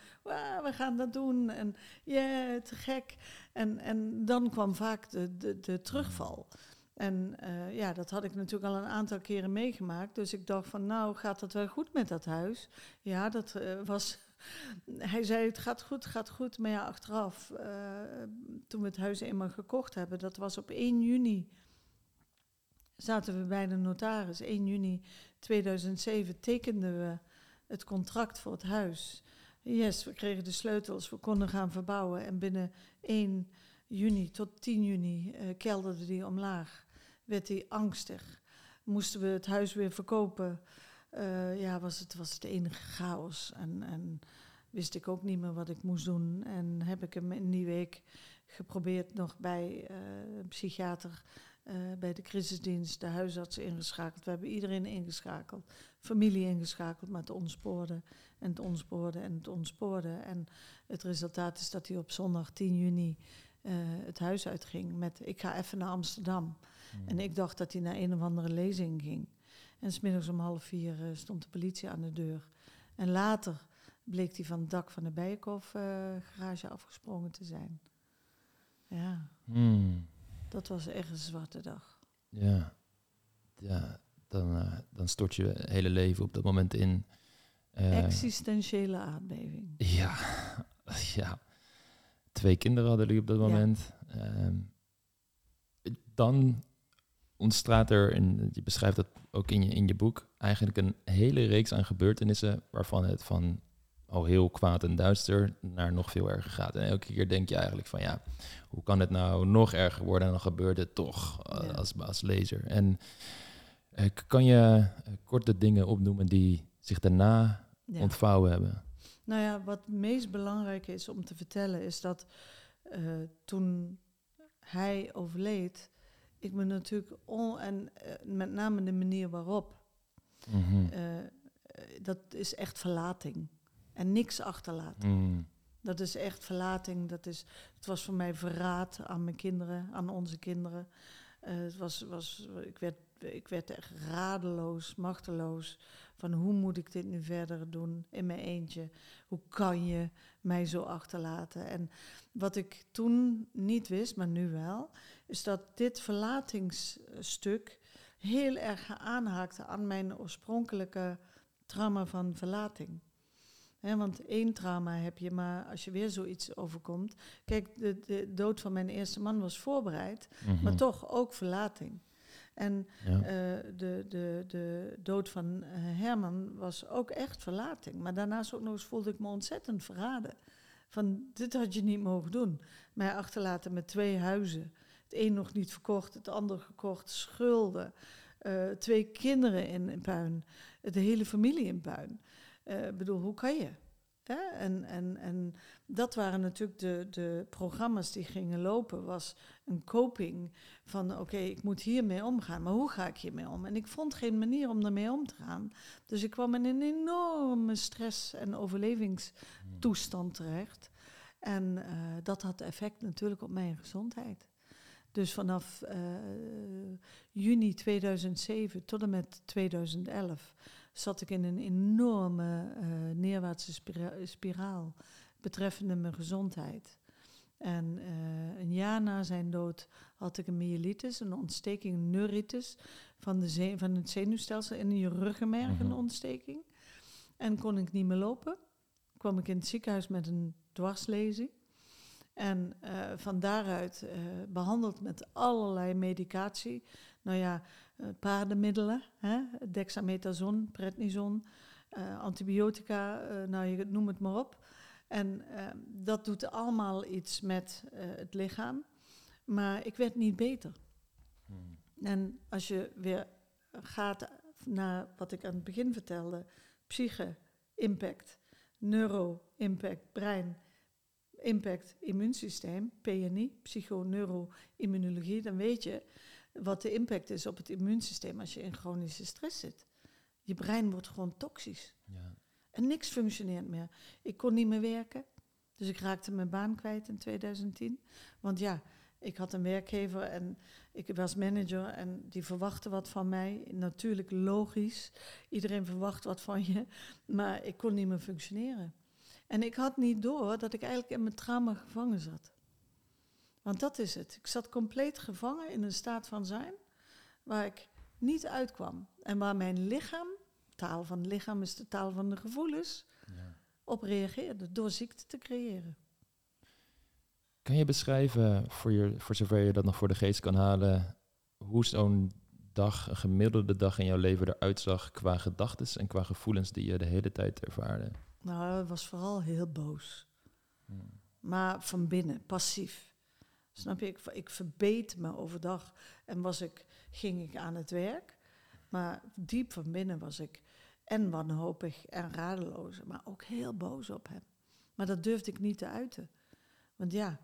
we gaan dat doen en ja, yeah, te gek. En, en dan kwam vaak de, de terugval. En uh, ja, dat had ik natuurlijk al een aantal keren meegemaakt. Dus ik dacht van, nou, gaat het wel goed met dat huis? Ja, dat uh, was... (laughs) Hij zei, het gaat goed, het gaat goed. Maar ja, achteraf, uh, toen we het huis eenmaal gekocht hebben... dat was op 1 juni, zaten we bij de notaris. 1 juni 2007 tekenden we het contract voor het huis. Yes, we kregen de sleutels, we konden gaan verbouwen. En binnen één juni tot 10 juni uh, kelderde die omlaag. Werd hij angstig. Moesten we het huis weer verkopen. Uh, ja, was het, was het enige chaos. En, en wist ik ook niet meer wat ik moest doen. En heb ik hem in die week geprobeerd nog bij uh, een psychiater, uh, bij de crisisdienst, de huisarts ingeschakeld. We hebben iedereen ingeschakeld, familie ingeschakeld, maar het ontspoorde en het ontspoorde en het ontspoorde. En het resultaat is dat hij op zondag 10 juni het huis uitging met ik ga even naar Amsterdam. En ik dacht dat hij naar een of andere lezing ging. En smiddags om half vier stond de politie aan de deur. En later bleek hij van het dak van de Bijenkorf garage afgesprongen te zijn. Ja. Hmm. Dat was echt een zwarte dag. Ja. Ja, dan, uh, dan stort je hele leven op dat moment in. Existentiële aardbeving. Ja, (laughs) ja. Twee kinderen hadden jullie op dat moment. Ja. Uh, dan ontstaat er, en je beschrijft dat ook in je, in je boek, eigenlijk een hele reeks aan gebeurtenissen waarvan het van al heel kwaad en duister naar nog veel erger gaat. En elke keer denk je eigenlijk van ja, hoe kan het nou nog erger worden? En dan gebeurt het toch uh, als, als lezer. En uh, kan je uh, korte dingen opnoemen die zich daarna ja. ontvouwen hebben? Nou ja, wat het meest belangrijk is om te vertellen is dat toen hij overleed, ik me natuurlijk on, en met name de manier waarop, mm -hmm. dat is echt verlating en niks achterlaten. Mm. Dat is echt verlating. Dat is, het was voor mij verraad aan mijn kinderen, aan onze kinderen. Uh, het was, was, ik, werd, ik werd echt radeloos, machteloos. Van hoe moet ik dit nu verder doen in mijn eentje? Hoe kan je mij zo achterlaten? En wat ik toen niet wist, maar nu wel, is dat dit verlatingsstuk heel erg aanhaakte aan mijn oorspronkelijke trauma van verlating want één trauma heb je, maar als je weer zoiets overkomt. Kijk, de, de dood van mijn eerste man was voorbereid, Mhm. maar toch ook verlating. En Ja. eh, de, de, de dood van eh, Herman was ook echt verlating. Maar daarnaast ook nog eens voelde ik me ontzettend verraden. Van dit had je niet mogen doen. Mij achterlaten met twee huizen. Het een nog niet verkocht, het ander gekocht, schulden. eh, twee kinderen in, in puin. De hele familie in puin. Eh, Ik bedoel, hoe kan je? En, en, en dat waren natuurlijk de, de programma's die gingen lopen, was een coping van oké, ik moet hiermee omgaan, maar hoe ga ik hiermee om? En ik vond geen manier om daarmee om te gaan. Dus ik kwam in een enorme stress- en overlevingstoestand terecht. En eh, dat had effect natuurlijk op mijn gezondheid. Dus vanaf eh, juni 2007 tot en met 2011 zat ik in een enorme eh, neerwaartse spira spiraal betreffende mijn gezondheid. En eh, een jaar na zijn dood had ik een myelitis, een ontsteking, een neuritis van, de van het zenuwstelsel in je ruggenmerg, Mhm. een ontsteking. En kon ik niet meer lopen. Kwam ik in het ziekenhuis met een dwarslezing. En eh, van daaruit eh, behandeld met allerlei medicatie. Nou ja, eh, paardenmiddelen, hè? dexamethason, prednison, antibiotica, nou je noem het maar op. En eh, dat doet allemaal iets met het lichaam. Maar ik werd niet beter. Hmm. En als je weer gaat naar wat ik aan het begin vertelde: psyche, impact, neuro, impact, brein, impact, immuunsysteem, PNI, psychoneuroimmunologie, dan weet je wat de impact is op het immuunsysteem als je in chronische stress zit. Je brein wordt gewoon toxisch. Ja. En niks functioneert meer. Ik kon niet meer werken. Dus ik raakte mijn baan kwijt in 2010. Want ja, ik had een werkgever en ik was manager en die verwachtte wat van mij. Natuurlijk logisch. Iedereen verwacht wat van je. Maar ik kon niet meer functioneren. En ik had niet door dat ik eigenlijk in mijn trauma gevangen zat. Want dat is het. Ik zat compleet gevangen in een staat van zijn waar ik niet uitkwam. En waar mijn lichaam, taal van het lichaam is de taal van de gevoelens, Ja. op reageerde door ziekte te creëren. Kan je beschrijven, voor, je, voor zover je dat nog voor de geest kan halen, hoe zo'n dag, een gemiddelde dag in jouw leven eruit zag qua gedachten en qua gevoelens die je de hele tijd ervaarde? Nou, ik was vooral heel boos. Hmm. Maar van binnen, passief. Snap je? Ik, ik verbeet me overdag en was ik, ging ik aan het werk. Maar diep van binnen was ik en wanhopig en radeloos, maar ook heel boos op hem. Maar dat durfde ik niet te uiten. Want ja,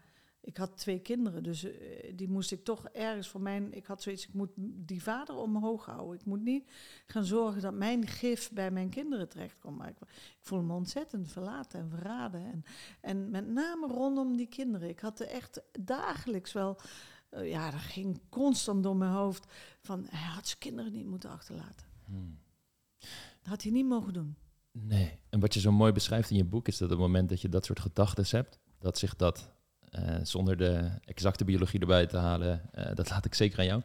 ik had twee kinderen, dus eh, die moest ik toch ergens voor mijn. Ik had zoiets, ik moet die vader omhoog houden. Ik moet niet gaan zorgen dat mijn gif bij mijn kinderen terechtkomt. Maar ik, ik voel me ontzettend verlaten en verraden. En, en met name rondom die kinderen. Ik had er echt dagelijks wel. Uh, ja, dat ging constant door mijn hoofd. Van hij had zijn kinderen niet moeten achterlaten. Hmm. Dat had hij niet mogen doen. Nee. En wat je zo mooi beschrijft in je boek is dat op het moment dat je dat soort gedachten hebt, dat zich dat zonder de exacte biologie erbij te halen, uh, dat laat ik zeker aan jou.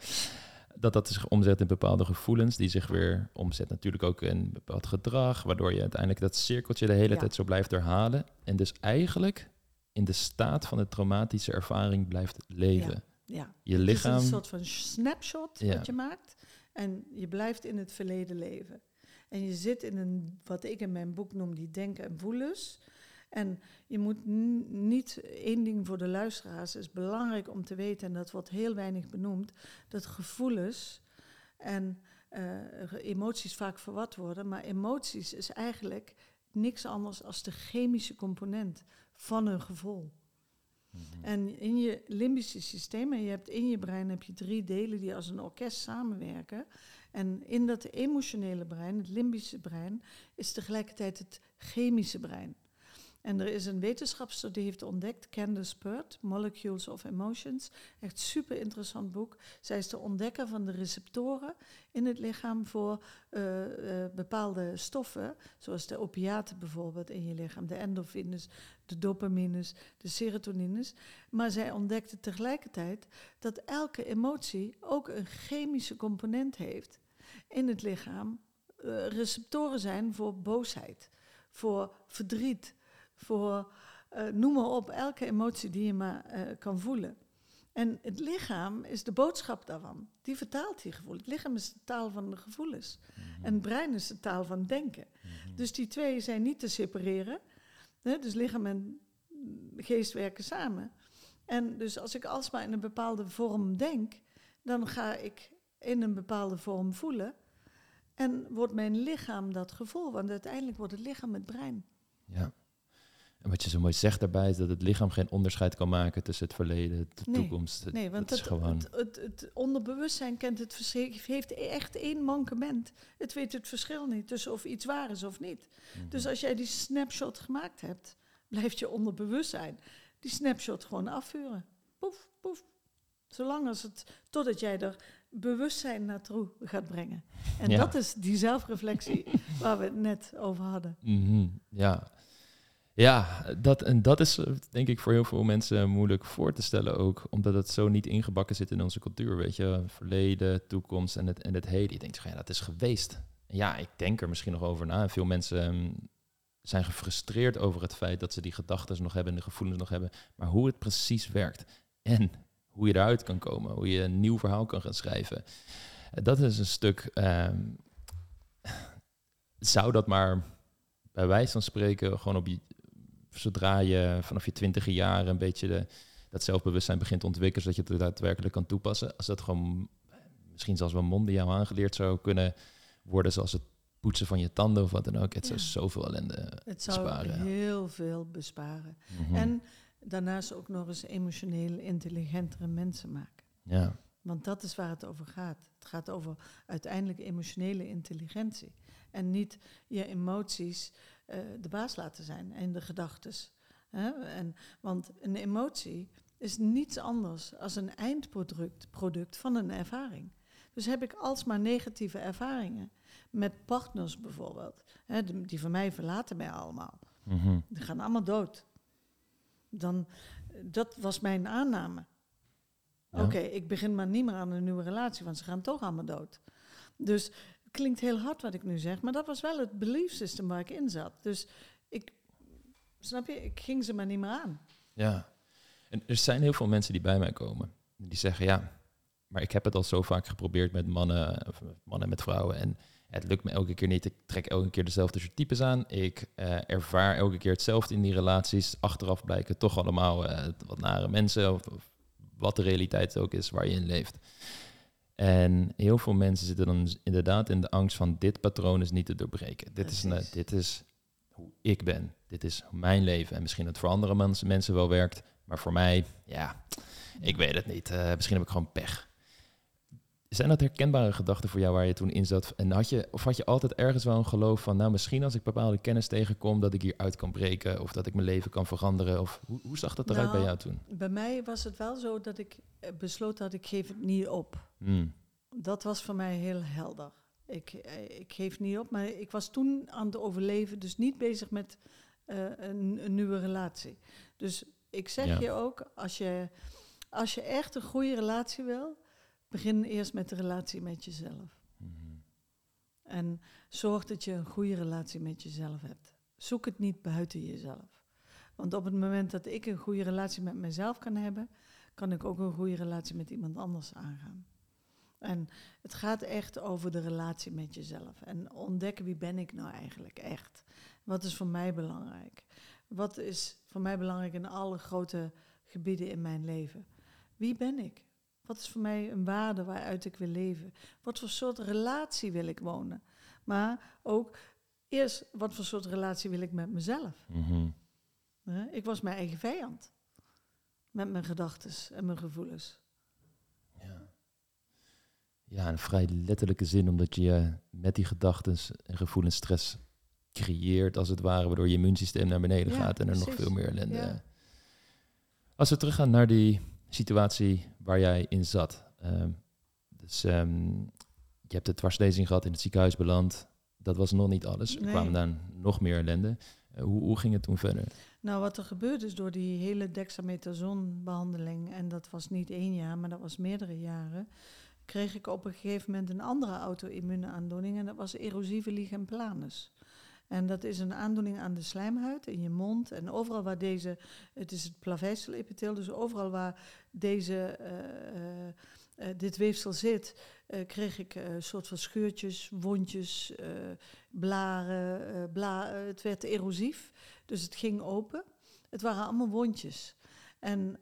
Dat dat zich omzet in bepaalde gevoelens, die zich weer omzet natuurlijk ook in bepaald gedrag, waardoor je uiteindelijk dat cirkeltje de hele tijd zo blijft herhalen. En dus eigenlijk in de staat van de traumatische ervaring blijft leven. Ja, ja. je lichaam. Het is een soort van snapshot ja. wat je maakt. En je blijft in het verleden leven. En je zit in een, wat ik in mijn boek noem, die denken en voelens. En je moet niet, één ding voor de luisteraars is belangrijk om te weten, en dat wordt heel weinig benoemd, dat gevoelens en uh, emoties vaak verward worden. Maar emoties is eigenlijk niks anders dan de chemische component van een gevoel. Mhm. En in je limbische systeem, en je hebt in je brein heb je drie delen die als een orkest samenwerken. En in dat emotionele brein, het limbische brein, is tegelijkertijd het chemische brein. En er is een wetenschapster die heeft ontdekt, Candace Pert, Molecules of Emotions. Echt super interessant boek. Zij is de ontdekker van de receptoren in het lichaam voor uh, uh, bepaalde stoffen, zoals de opiaten bijvoorbeeld in je lichaam, de endorfines, de dopamines, de serotonines. Maar zij ontdekte tegelijkertijd dat elke emotie ook een chemische component heeft in het lichaam. Uh, receptoren zijn voor boosheid, voor verdriet voor, uh, noem maar op, elke emotie die je maar uh, kan voelen. En het lichaam is de boodschap daarvan. Die vertaalt die gevoel. Het lichaam is de taal van de gevoelens. Mhm. En het brein is de taal van denken. Mhm. Dus die twee zijn niet te separeren. Hè? Dus lichaam en geest werken samen. En dus als ik alsmaar in een bepaalde vorm denk, dan ga ik in een bepaalde vorm voelen. En wordt mijn lichaam dat gevoel. Want uiteindelijk wordt het lichaam het brein. Ja. En wat je zo mooi zegt daarbij is dat het lichaam geen onderscheid kan maken tussen het verleden, de toekomst. nee, want het, gewoon... het, het, het, onderbewustzijn kent het verschil, heeft echt één mankement. Het weet het verschil niet tussen of iets waar is of niet. Mhm. Dus als jij die snapshot gemaakt hebt, blijft je onderbewustzijn die snapshot gewoon afvuren. Poef, poef. Zolang als het, totdat jij er bewustzijn naartoe gaat brengen. En dat is die zelfreflectie (laughs) waar we het net over hadden. Mm Ja. Ja, dat, en dat is eh, denk ik voor heel veel mensen moeilijk voor te stellen ook. Omdat het zo niet ingebakken zit in onze cultuur. Weet je, verleden, toekomst en het, en het heden. Je denkt, ja, dat is geweest. ja, ik denk er misschien nog over na. En veel mensen ehm, zijn gefrustreerd over het feit dat ze die gedachten nog hebben en de gevoelens nog hebben. Maar hoe het precies werkt en hoe je eruit kan komen, hoe je een nieuw verhaal kan gaan schrijven. Eh, dat is een stuk. Ehm, zou dat maar bij wijze van spreken gewoon op je zodra je vanaf je twintige jaar een beetje de, dat zelfbewustzijn begint te ontwikkelen, zodat je het daadwerkelijk kan toepassen. Als dat gewoon misschien zelfs wel mondiaal aangeleerd zou kunnen worden, zoals het poetsen van je tanden of wat dan ook. Het zou zoveel ellende het zou heel veel besparen. Mhm. En daarnaast ook nog eens emotioneel intelligentere mensen maken. Ja. Want dat is waar het over gaat. Het gaat over uiteindelijk emotionele intelligentie. En niet je emoties uh, de baas laten zijn en de gedachtes. En, want een emotie is niets anders dan een eindproduct product van een ervaring. Dus heb ik alsmaar negatieve ervaringen met partners bijvoorbeeld. Hè, die van mij verlaten mij allemaal. Mm Die gaan allemaal dood. Dan, dat was mijn aanname. Oké, ik begin maar niet meer aan een nieuwe relatie, want ze gaan toch allemaal dood. Dus klinkt heel hard wat ik nu zeg, maar dat was wel het belief system waar ik in zat. Dus ik, snap je, ik ging ze maar niet meer aan. Ja, en er zijn heel veel mensen die bij mij komen. Die zeggen, ja, maar ik heb het al zo vaak geprobeerd met mannen, of mannen met vrouwen. En het lukt me elke keer niet. Ik trek elke keer dezelfde types aan. Ik uh, ervaar elke keer hetzelfde in die relaties. Achteraf blijken toch allemaal uh, wat nare mensen of, of wat de realiteit ook is waar je in leeft. En heel veel mensen zitten dan inderdaad in de angst van dit patroon is niet te doorbreken. Dit is, een, dit is hoe ik ben. Dit is mijn leven. En misschien het voor andere mensen, mensen wel werkt. Maar voor mij, ja, ik weet het niet. Uh, misschien heb ik gewoon pech. Zijn dat herkenbare gedachten voor jou waar je toen in zat? En had je, of had je altijd ergens wel een geloof van, nou misschien als ik bepaalde kennis tegenkom, dat ik hier uit kan breken of dat ik mijn leven kan veranderen? Of hoe, hoe zag dat eruit bij Nou, jou toen? Bij mij was het wel zo dat ik eh, besloot dat ik geef het niet op. Hmm. Dat was voor mij heel helder. Ik, eh, ik geef niet op, maar ik was toen aan het overleven, dus niet bezig met eh, een, een nieuwe relatie. Dus ik zeg Ja. je ook, als je, als je echt een goede relatie wil, begin eerst met de relatie met jezelf. Mhm. En zorg dat je een goede relatie met jezelf hebt. Zoek het niet buiten jezelf. Want op het moment dat ik een goede relatie met mezelf kan hebben, kan ik ook een goede relatie met iemand anders aangaan. En het gaat echt over de relatie met jezelf. En ontdekken wie ben ik nou eigenlijk echt. Wat is voor mij belangrijk? Wat is voor mij belangrijk in alle grote gebieden in mijn leven? Wie ben ik? Wat is voor mij een waarde waaruit ik wil leven? Wat voor soort relatie wil ik wonen? Maar ook eerst, wat voor soort relatie wil ik met mezelf? Mhm. Ik was mijn eigen vijand. Met mijn gedachten en mijn gevoelens. Ja. ja, een vrij letterlijke zin, omdat je met die gedachten en gevoelens stress creëert, als het ware, waardoor je immuunsysteem naar beneden Ja, gaat en er nog veel meer ellende. Ja. Als we teruggaan naar die situatie waar jij in zat. ehm, dus ehm, je hebt de dwarslezing gehad, in het ziekenhuis beland. Dat was nog niet alles. Er Nee. kwamen dan nog meer ellende. Eh, hoe, hoe ging het toen verder? Nou, wat er gebeurde is door die hele dexamethason-behandeling, en dat was niet één jaar, maar dat was meerdere jaren, kreeg ik op een gegeven moment een andere auto-immuunaandoening en dat was erosieve lichen planus. En dat is een aandoening aan de slijmhuid in je mond en overal waar deze, het is het plaveisel-epitheel, dus overal waar deze, eh, eh, eh, dit weefsel zit, kreeg ik een soort van scheurtjes, wondjes, blaren, bla, het werd erosief. Dus het ging open. Het waren allemaal wondjes. En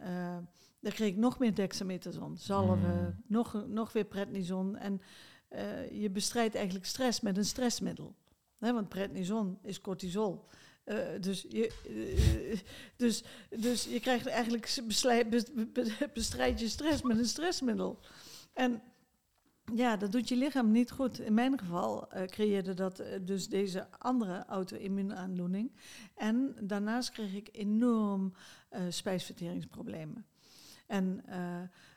dan kreeg ik nog meer dexamethason, zalven, Mm. nog, nog weer prednison. En je bestrijdt eigenlijk stress met een stressmiddel. Want prednison is cortisol. Eh, dus, je, eh, dus, dus je krijgt eigenlijk bestrijd je stress met een stressmiddel. En ja, dat doet je lichaam niet goed. In mijn geval eh, creëerde dat dus deze andere auto-immuunaandoening. En daarnaast kreeg ik enorm spijsverteringsproblemen. En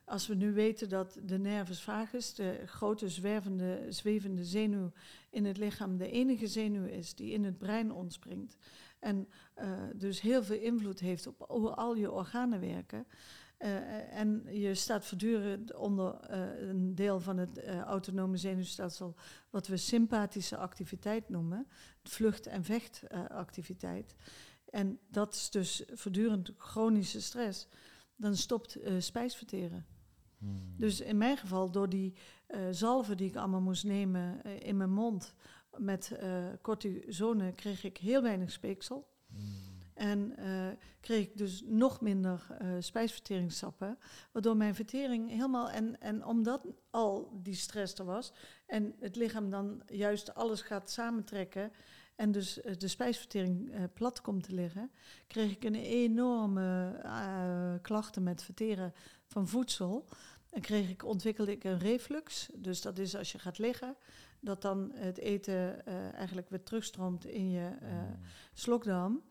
als we nu weten dat de nervus vagus, de grote zwervende, zwevende zenuw in het lichaam, de enige zenuw is die in het brein ontspringt. En eh, dus heel veel invloed heeft op hoe al je organen werken. Eh, en je staat voortdurend onder eh, een deel van het eh, autonome zenuwstelsel, wat we sympathische activiteit noemen, vlucht- en vechtactiviteit. en dat is dus voortdurend chronische stress. Dan stopt eh, spijsverteren. Dus in mijn geval, door die eh, zalven die ik allemaal moest nemen eh, in mijn mond met eh cortisone, kreeg ik heel weinig speeksel. En eh, kreeg ik dus nog minder eh, spijsverteringssappen, waardoor mijn vertering helemaal. En, en omdat al die stress er was en het lichaam dan juist alles gaat samentrekken en dus eh, de spijsvertering eh, plat komt te liggen, kreeg ik een enorme eh, klachten met verteren van voedsel. En kreeg ik, ontwikkelde ik een reflux. Dus dat is als je gaat liggen, dat dan het eten eh, eigenlijk weer terugstroomt in je eh, slokdarm.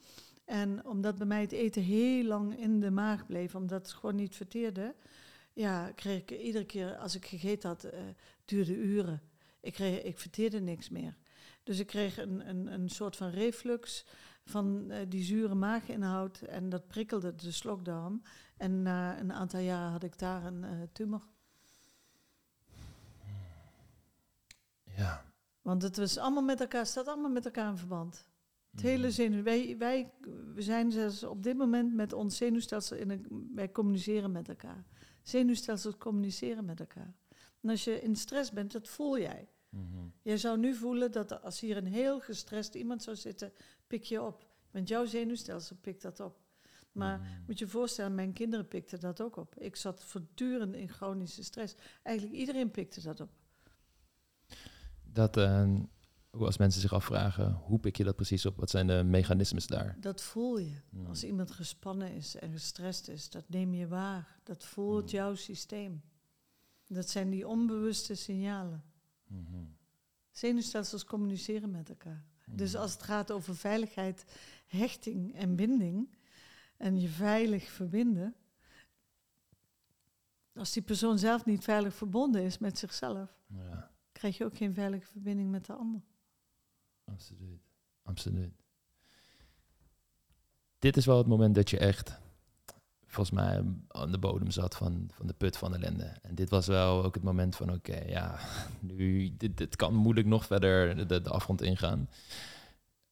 En omdat bij mij het eten heel lang in de maag bleef, omdat het gewoon niet verteerde, ja, kreeg ik iedere keer als ik gegeten had, eh duurde uren. Ik, kreeg, ik verteerde niks meer. Dus ik kreeg een, een, een soort van reflux van die zure maaginhoud en dat prikkelde de slokdarm. En na een aantal jaren had ik daar een eh, tumor. Ja. Want het was allemaal met elkaar, staat allemaal met elkaar in verband. Het hele Mhm. zenuw. Wij, wij we zijn zelfs op dit moment met ons zenuwstelsel in een, wij communiceren met elkaar. Zenuwstelsels communiceren met elkaar. En als je in stress bent, dat voel jij. Mhm. Jij zou nu voelen dat als hier een heel gestrest iemand zou zitten, pik je op. Want jouw zenuwstelsel pikt dat op. Maar Mm. moet je je voorstellen, mijn kinderen pikten dat ook op. Ik zat voortdurend in chronische stress. Eigenlijk iedereen pikte dat op. Dat, eh, als mensen zich afvragen, hoe pik je dat precies op? Wat zijn de mechanismes daar? Dat voel je. Mm. Als iemand gespannen is en gestrest is, dat neem je waar. Dat voelt Mm. jouw systeem. Dat zijn die onbewuste signalen. Mhm. Zenuwstelsels communiceren met elkaar. Dus als het gaat over veiligheid, hechting en binding en je veilig verbinden, als die persoon zelf niet veilig verbonden is met zichzelf, Ja, krijg je ook geen veilige verbinding met de ander. absoluut. Absoluut. Dit is wel het moment dat je echt, volgens mij, aan de bodem zat van, van de put van ellende. En dit was wel ook het moment van, oké, ja, (laughs) nu, dit, dit kan moeilijk nog verder de, de afgrond ingaan.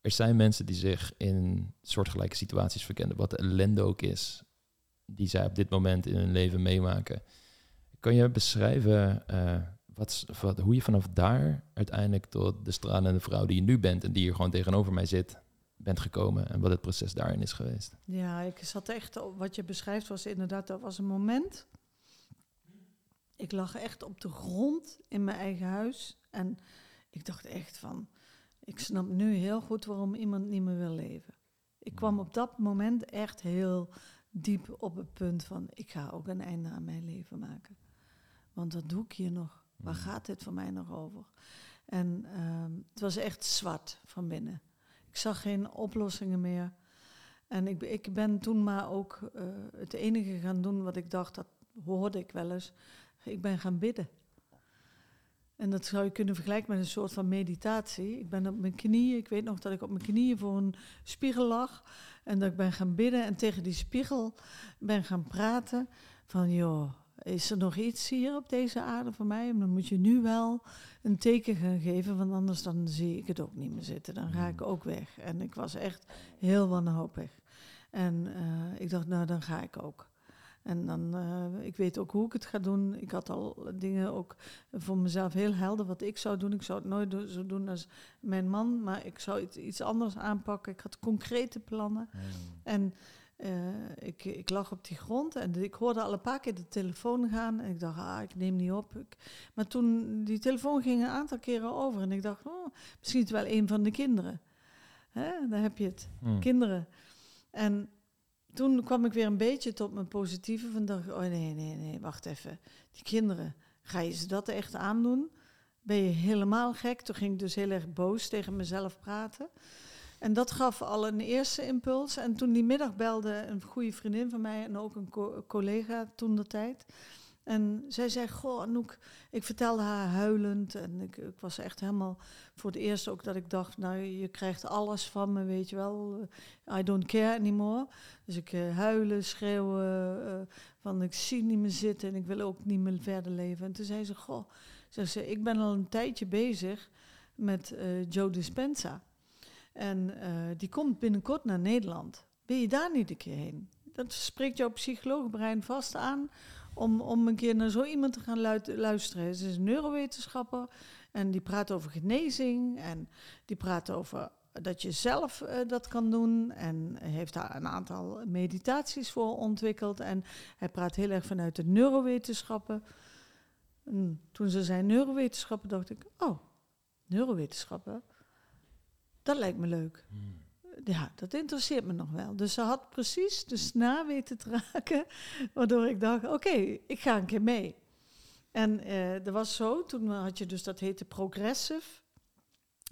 Er zijn mensen die zich in soortgelijke situaties verkennen, wat de ellende ook is, die zij op dit moment in hun leven meemaken. Kan je beschrijven eh, wat, hoe je vanaf daar uiteindelijk tot de stralende vrouw die je nu bent en die hier gewoon tegenover mij zit, bent gekomen en wat het proces daarin is geweest? Ja, ik zat echt, wat je beschrijft was inderdaad, dat was een moment. Ik lag echt op de grond in mijn eigen huis en ik dacht echt van, ik snap nu heel goed waarom iemand niet meer wil leven. Ik kwam op dat moment echt heel diep op het punt van, ik ga ook een einde aan mijn leven maken. Want wat doe ik hier nog? Waar Mhm. gaat dit voor mij nog over? En ehm, het was echt zwart van binnen. Ik zag geen oplossingen meer. En ik, ben- ik ben toen maar ook eh, het enige gaan doen wat ik dacht, dat hoorde ik wel eens. Ik ben gaan bidden. En dat zou je kunnen vergelijken met een soort van meditatie. Ik ben op mijn knieën, ik weet nog dat ik op mijn knieën voor een spiegel lag. En dat ik ben gaan bidden en tegen die spiegel ben gaan praten. Van joh, is er nog iets hier op deze aarde voor mij? Dan moet je nu wel een teken gaan geven, want anders dan zie ik het ook niet meer zitten. Dan ga ik ook weg. En ik was echt heel wanhopig. En eh, ik dacht, nou dan ga ik ook. En dan, eh, ik weet ook hoe ik het ga doen. Ik had al dingen ook voor mezelf heel helder wat ik zou doen. Ik zou het nooit do- zo doen als mijn man, maar ik zou iets, iets anders aanpakken. Ik had concrete plannen. En eh, ik, ik lag op die grond en ik hoorde al een paar keer de telefoon gaan. En ik dacht, ah, ik neem niet op. Ik, maar toen, die telefoon ging een aantal keren over. En ik dacht, oh, misschien wel een van de kinderen. Hè, daar heb je het, Hmm. kinderen. En toen kwam ik weer een beetje tot mijn positieve. Van dacht, ik, oh nee, nee, nee, wacht even. Die kinderen, ga je ze dat echt aandoen? Ben je helemaal gek? Toen ging ik dus heel erg boos tegen mezelf praten. En dat gaf al een eerste impuls. En toen die middag belde een goede vriendin van mij en ook een co- collega toen de tijd. En zij zei, goh Anouk, ik vertelde haar huilend. En ik, ik was echt helemaal voor het eerst ook dat ik dacht, nou je krijgt alles van me, weet je wel. I don't care anymore. Dus ik eh, huilen, schreeuwen, eh, van ik zie niet meer zitten en ik wil ook niet meer verder leven. En toen zei ze, goh, zei ze, ik ben al een tijdje bezig met eh, Joe Dispenza. En die komt binnenkort naar Nederland. Wil je daar niet een keer heen? Dat spreekt jouw psychologenbrein vast aan om, om een keer naar zo iemand te gaan luisteren. Ze is een neurowetenschapper en die praat over genezing en die praat over dat je zelf eh, dat kan doen en heeft daar een aantal meditaties voor ontwikkeld. En hij praat heel erg vanuit de neurowetenschappen. En toen ze zei neurowetenschappen, dacht ik, oh, neurowetenschappen, dat lijkt me leuk. Hmm. Ja, dat interesseert me nog wel. Dus ze had precies de snaar weten te raken, (laughs) waardoor ik dacht, oké, ik ga een keer mee. En eh dat was zo, toen had je dus, dat heette progressive,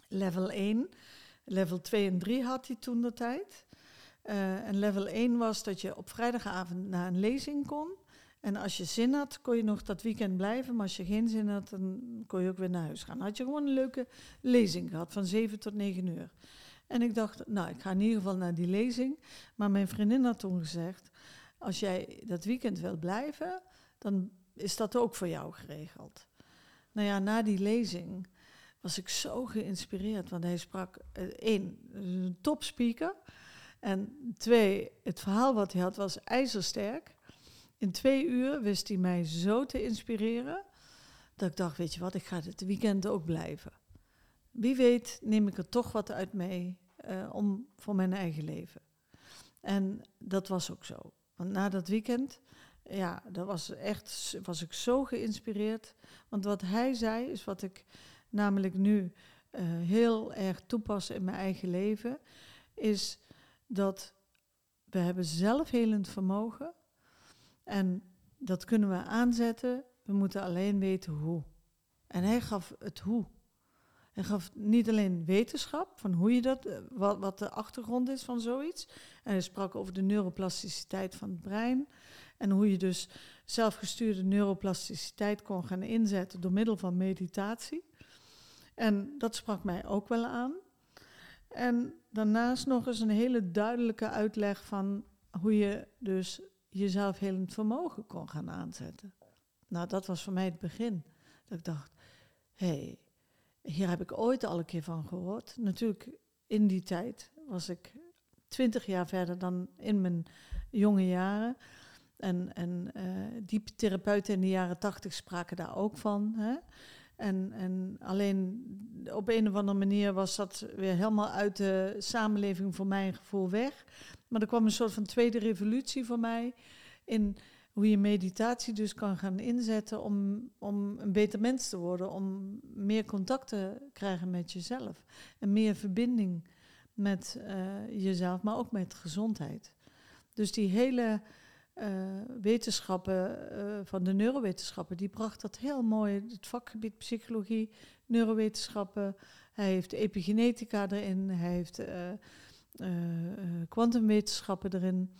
level 1. Level 2 en 3 had hij toen de tijd. Eh, en level 1 was dat je op vrijdagavond naar een lezing kon. En als je zin had, kon je nog dat weekend blijven. Maar als je geen zin had, dan kon je ook weer naar huis gaan. Dan had je gewoon een leuke lezing gehad, van 7 tot 9 uur. En ik dacht, nou, ik ga in ieder geval naar die lezing. Maar mijn vriendin had toen gezegd, als jij dat weekend wil blijven, dan is dat ook voor jou geregeld. Nou ja, na die lezing was ik zo geïnspireerd, want hij sprak, eh, één, een topspeaker. En twee, het verhaal wat hij had was ijzersterk. In twee uur wist hij mij zo te inspireren, dat ik dacht, weet je wat, ik ga dit weekend ook blijven. Wie weet neem ik er toch wat uit mee eh, om, voor mijn eigen leven. En dat was ook zo. Want na dat weekend, ja, dat was echt, was ik zo geïnspireerd. Want wat hij zei, is wat ik namelijk nu eh, heel erg toepas in mijn eigen leven, is dat we hebben zelfhelend vermogen. En dat kunnen we aanzetten. We moeten alleen weten hoe. En hij gaf het hoe. Hij gaf niet alleen wetenschap van hoe je dat, eh, wat, wat de achtergrond is van zoiets. En hij sprak over de neuroplasticiteit van het brein. En hoe je dus zelfgestuurde neuroplasticiteit kon gaan inzetten door middel van meditatie. En dat sprak mij ook wel aan. En daarnaast nog eens een hele duidelijke uitleg van hoe je dus jezelf helend vermogen kon gaan aanzetten. Nou, dat was voor mij het begin. Dat ik dacht, hé, hey, hier heb ik ooit al een keer van gehoord. Natuurlijk, in die tijd was ik twintig jaar verder dan in mijn jonge jaren. En, en uh, die therapeuten in de jaren tachtig spraken daar ook van. Hè? En, en alleen op een of andere manier was dat weer helemaal uit de samenleving voor mijn gevoel weg. Maar er kwam een soort van tweede revolutie voor mij in hoe je meditatie dus kan gaan inzetten om, om een beter mens te worden, om meer contact te krijgen met jezelf en meer verbinding met uh, jezelf, maar ook met gezondheid. Dus die hele uh, wetenschappen uh, van de neurowetenschappen, die bracht dat heel mooi, het vakgebied psychologie, neurowetenschappen. Hij heeft epigenetica erin, hij heeft kwantumwetenschappen erin.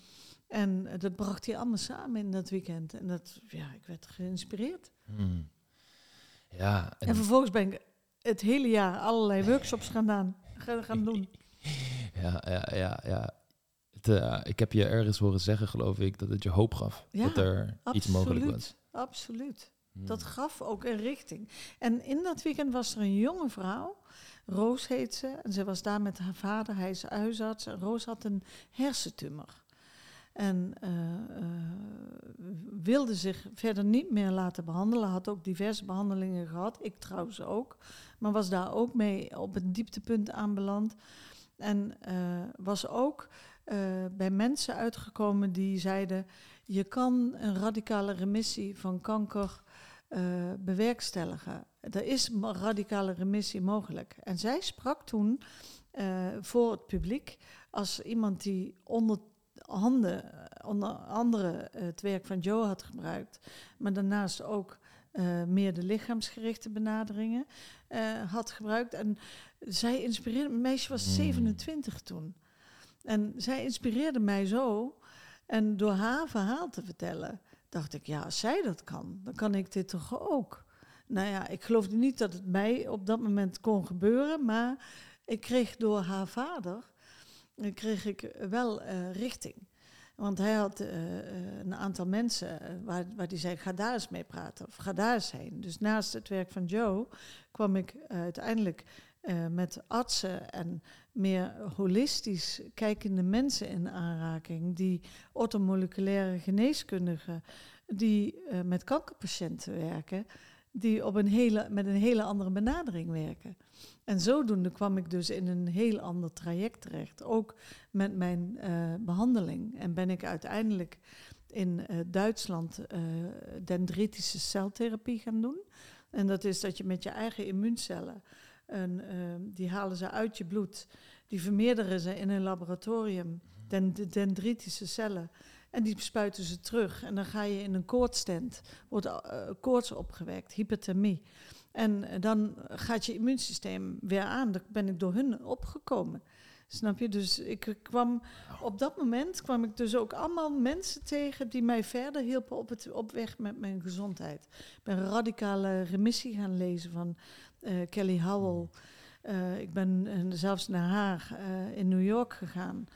En dat bracht hij allemaal samen in dat weekend. En dat, ja, ik werd geïnspireerd. Hmm. Ja. En, en, vervolgens ben ik het hele jaar allerlei workshops gaan, gaan doen. (laughs) Ja, ja, ja, ja. Het, uh, ik heb je ergens horen zeggen, geloof ik, dat het je hoop gaf. Ja, dat er iets mogelijk was. Absoluut. Hmm. Dat gaf ook een richting. En in dat weekend was er een jonge vrouw, Roos heet ze, en ze was daar met haar vader, hij is huisarts. En Roos had een hersentumor. En uh, uh, wilde zich verder niet meer laten behandelen. Had ook diverse behandelingen gehad. Ik trouwens ook. Maar was daar ook mee op een dieptepunt aanbeland. En uh, was ook bij mensen uitgekomen die zeiden: je kan een radicale remissie van kanker bewerkstelligen. Er is radicale remissie mogelijk. En zij sprak toen voor het publiek als iemand die onder handen, eh, onder andere eh, het werk van Joe had gebruikt, maar daarnaast ook uh, meer de lichaamsgerichte benaderingen uh, had gebruikt. En zij inspireerde, mijn meisje was 27 hmm. toen. En zij inspireerde mij zo. En door haar verhaal te vertellen, dacht ik, ja, als zij dat kan, dan kan ik dit toch ook. Nou ja, ik geloofde niet dat het mij op dat moment kon gebeuren, maar ik kreeg door haar vader kreeg ik wel uh, richting. Want hij had uh, een aantal mensen waar, waar die zei, ga daar eens mee praten of ga daar eens heen. Dus naast het werk van Joe kwam ik uiteindelijk met artsen en meer holistisch kijkende mensen in aanraking, die ortomoleculaire geneeskundigen, die met kankerpatiënten werken, die op een hele, met een hele andere benadering werken. En zodoende kwam ik dus in een heel ander traject terecht, ook met mijn uh, behandeling. En ben ik uiteindelijk in uh, Duitsland uh, dendritische celtherapie gaan doen. En dat is dat je met je eigen immuuncellen, een, die halen ze uit je bloed, die vermeerderen ze in een laboratorium, den, de dendritische cellen. En die spuiten ze terug. En dan ga je in een koortstent, wordt koorts opgewekt, hyperthermie. En dan gaat je immuunsysteem weer aan. Daar ben ik door hun opgekomen. Snap je? Dus ik kwam op dat moment kwam ik dus ook allemaal mensen tegen die mij verder hielpen op, het, op weg met mijn gezondheid. Ik ben radicale remissie gaan lezen van uh, Kelly Howell. Uh, ik ben uh, zelfs naar haar in New York gegaan.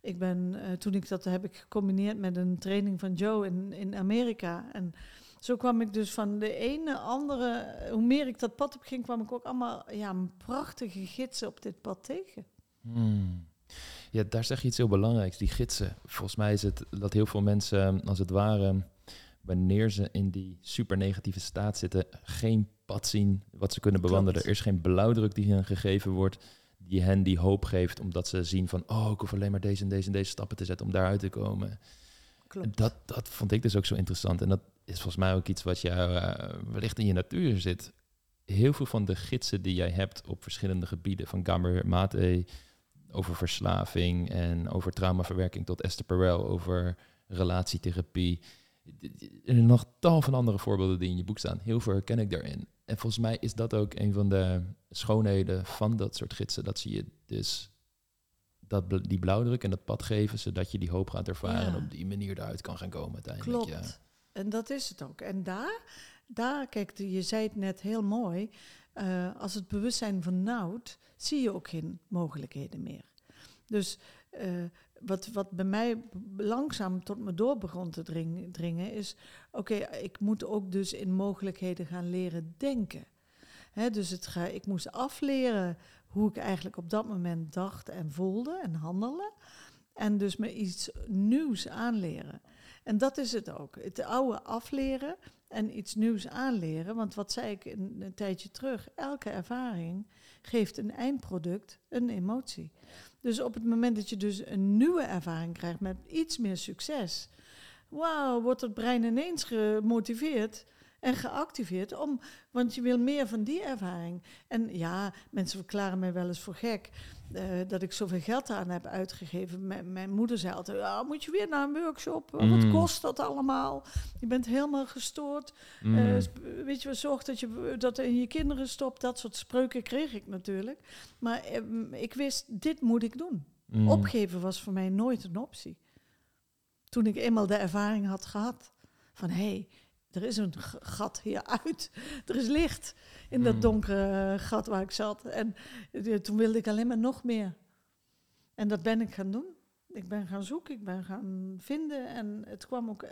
Ik ben, toen ik dat heb ik gecombineerd met een training van Joe in, in Amerika. En zo kwam ik dus van de ene andere, hoe meer ik dat pad op ging, kwam ik ook allemaal ja, prachtige gidsen op dit pad tegen. Hmm. Ja, daar zeg je iets heel belangrijks, die gidsen. Volgens mij is het dat heel veel mensen, als het ware, wanneer ze in die super negatieve staat zitten, geen pad zien wat ze kunnen bewandelen. Er is geen blauwdruk die hen gegeven wordt. Die hen die hoop geeft, omdat ze zien van, oh, ik hoef alleen maar deze en deze en deze stappen te zetten om daaruit te komen. Klopt. Dat, dat vond ik dus ook zo interessant. En dat is volgens mij ook iets wat jou uh, wellicht in je natuur zit. Heel veel van de gidsen die jij hebt op verschillende gebieden, van Gamer Mate over verslaving en over traumaverwerking tot Esther Perel over relatietherapie. Er zijn nog tal van andere voorbeelden die in je boek staan. Heel veel herken ik daarin. En volgens mij is dat ook een van de schoonheden van dat soort gidsen. Dat zie je dus dat die blauwdruk en dat pad geven, zodat je die hoop gaat ervaren en op die manier eruit kan gaan komen uiteindelijk. Klopt. Ja. En dat is het ook. En daar, daar kijk, je zei het net heel mooi. Uh, als het bewustzijn vernauwt, zie je ook geen mogelijkheden meer. Dus uh, wat, wat bij mij langzaam tot me door begon te dringen, is: oké, ik moet ook dus in mogelijkheden gaan leren denken. Dus het ga, ik moest afleren hoe ik eigenlijk op dat moment dacht en voelde en handelde. En dus me iets nieuws aanleren. En dat is het ook. Het oude afleren en iets nieuws aanleren. Want wat zei ik een, een tijdje terug? Elke ervaring geeft een eindproduct, een emotie. Dus op het moment dat je dus een nieuwe ervaring krijgt met iets meer succes, wauw, wordt het brein ineens gemotiveerd en geactiveerd om, want je wil meer van die ervaring. En ja, mensen verklaren mij wel eens voor gek uh, dat ik zoveel geld aan heb uitgegeven. M mijn moeder zei altijd, ja, moet je weer naar een workshop? Wat mm. kost dat allemaal? Je bent helemaal gestoord. Mm. Uh, weet je, zorg dat je dat in je kinderen stopt. Dat soort spreuken kreeg ik natuurlijk. Maar uh, ik wist, dit moet ik doen. Mm. Opgeven was voor mij nooit een optie. Toen ik eenmaal de ervaring had gehad van, hé, hey, er is een gat hieruit. Er is licht in dat hmm. donkere eh, gat waar ik zat. En uh, toen wilde ik alleen maar nog meer. En dat ben ik gaan doen. Ik ben gaan zoeken, ik ben gaan vinden en het kwam ook uh,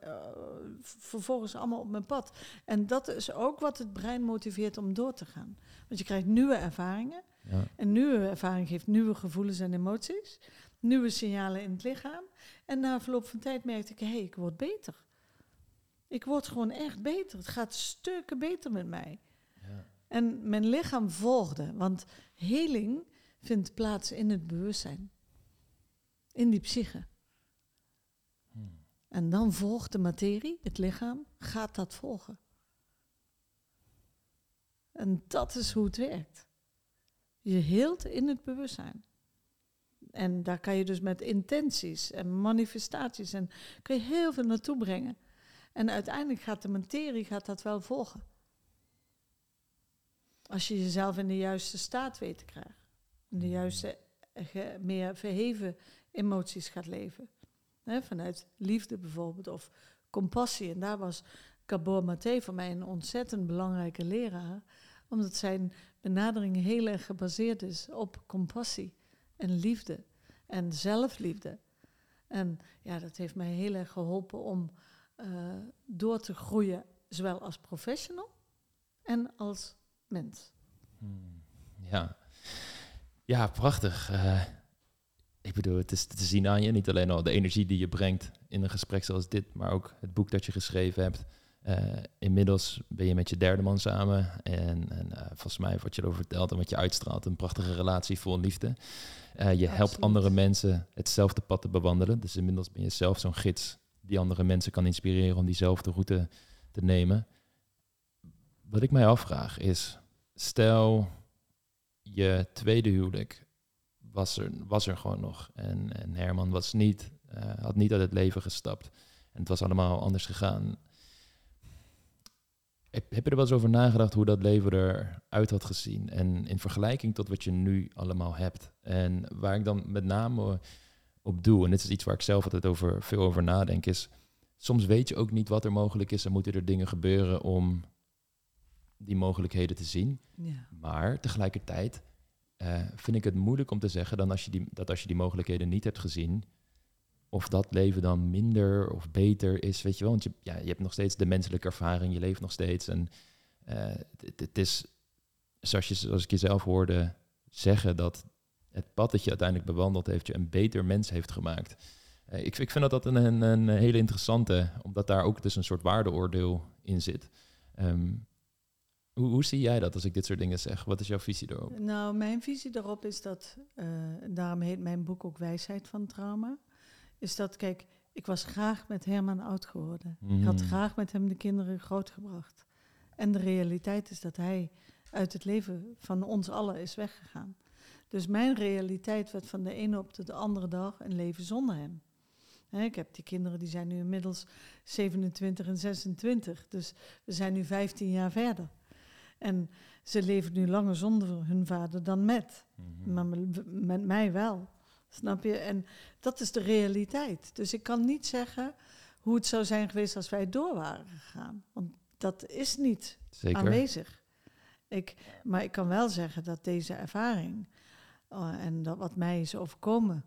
vervolgens allemaal op mijn pad. En dat is ook wat het brein motiveert om door te gaan. Want je krijgt nieuwe ervaringen. Ja. En nieuwe ervaring geeft nieuwe gevoelens en emoties. Nieuwe signalen in het lichaam. En na verloop van tijd merkte ik, hé, hey, ik word beter. Ik word gewoon echt beter. Het gaat stukken beter met mij. Ja. En mijn lichaam volgde, want heling vindt plaats in het bewustzijn, in die psyche. Hmm. En dan volgt de materie, het lichaam, gaat dat volgen. En dat is hoe het werkt. Je heelt in het bewustzijn. En daar kan je dus met intenties en manifestaties en kun je heel veel naartoe brengen. En uiteindelijk gaat de materie gaat dat wel volgen. Als je jezelf in de juiste staat weet te krijgen. In de juiste, meer verheven emoties gaat leven. vanuit liefde bijvoorbeeld, of compassie. En daar was Gabor Maté voor mij een ontzettend belangrijke leraar. Omdat zijn benadering heel erg gebaseerd is op compassie en liefde en zelfliefde. En ja, dat heeft mij heel erg geholpen om uh, door te groeien, zowel als professional en als mens. Hmm, ja. ja, prachtig. Uh, ik bedoel, het is te zien aan je, niet alleen al de energie die je brengt in een gesprek zoals dit, maar ook het boek dat je geschreven hebt. Uh, inmiddels ben je met je derde man samen. En, en uh, volgens mij wat je erover vertelt en wat je uitstraalt, een prachtige relatie vol liefde. Uh, je helpt andere mensen hetzelfde pad te bewandelen. Dus inmiddels ben je zelf zo'n gids die andere mensen kan inspireren om diezelfde route te nemen. Wat ik mij afvraag is, stel je tweede huwelijk was er, was er gewoon nog en, en Herman was niet, uh, had niet uit het leven gestapt en het was allemaal anders gegaan. Heb, heb je er wel eens over nagedacht hoe dat leven eruit had gezien en in vergelijking tot wat je nu allemaal hebt? En waar ik dan met name op doe, en dit is iets waar ik zelf altijd over, veel over nadenk, is soms weet je ook niet wat er mogelijk is en moeten er dingen gebeuren om die mogelijkheden te zien. Ja. Maar tegelijkertijd uh, vind ik het moeilijk om te zeggen dan als je die, dat als je die mogelijkheden niet hebt gezien, of dat leven dan minder of beter is, weet je wel. Want je, ja, je hebt nog steeds de menselijke ervaring, je leeft nog steeds. En het, het, is, zoals, je, zoals ik jezelf hoorde zeggen, dat het pad dat je uiteindelijk bewandeld heeft je een beter mens heeft gemaakt. Uh, ik, ik, vind dat dat een, een, een, hele interessante, omdat daar ook dus een soort waardeoordeel in zit. Um, Hoe, hoe zie jij dat als ik dit soort dingen zeg? Wat is jouw visie erop? Nou, mijn visie daarop is dat, uh, daarom heet mijn boek ook Wijsheid van Trauma, is dat, kijk, ik was graag met Herman oud geworden. Ik had Mhm. graag met hem de kinderen grootgebracht. En de realiteit is dat hij uit het leven van ons allen is weggegaan. Dus mijn realiteit werd van de ene op de andere dag een leven zonder hem. Ik heb die kinderen, die zijn nu inmiddels 27 en 26. Dus we zijn nu 15 jaar verder. En ze leven nu langer zonder hun vader dan met. Mhm. Maar me- met mij wel. Snap je? En dat is de realiteit. Dus ik kan niet zeggen hoe het zou zijn geweest als wij door waren gegaan. Want dat is niet Zeker. aanwezig. Ik, maar ik kan wel zeggen dat deze ervaring eh, en dat wat mij is overkomen,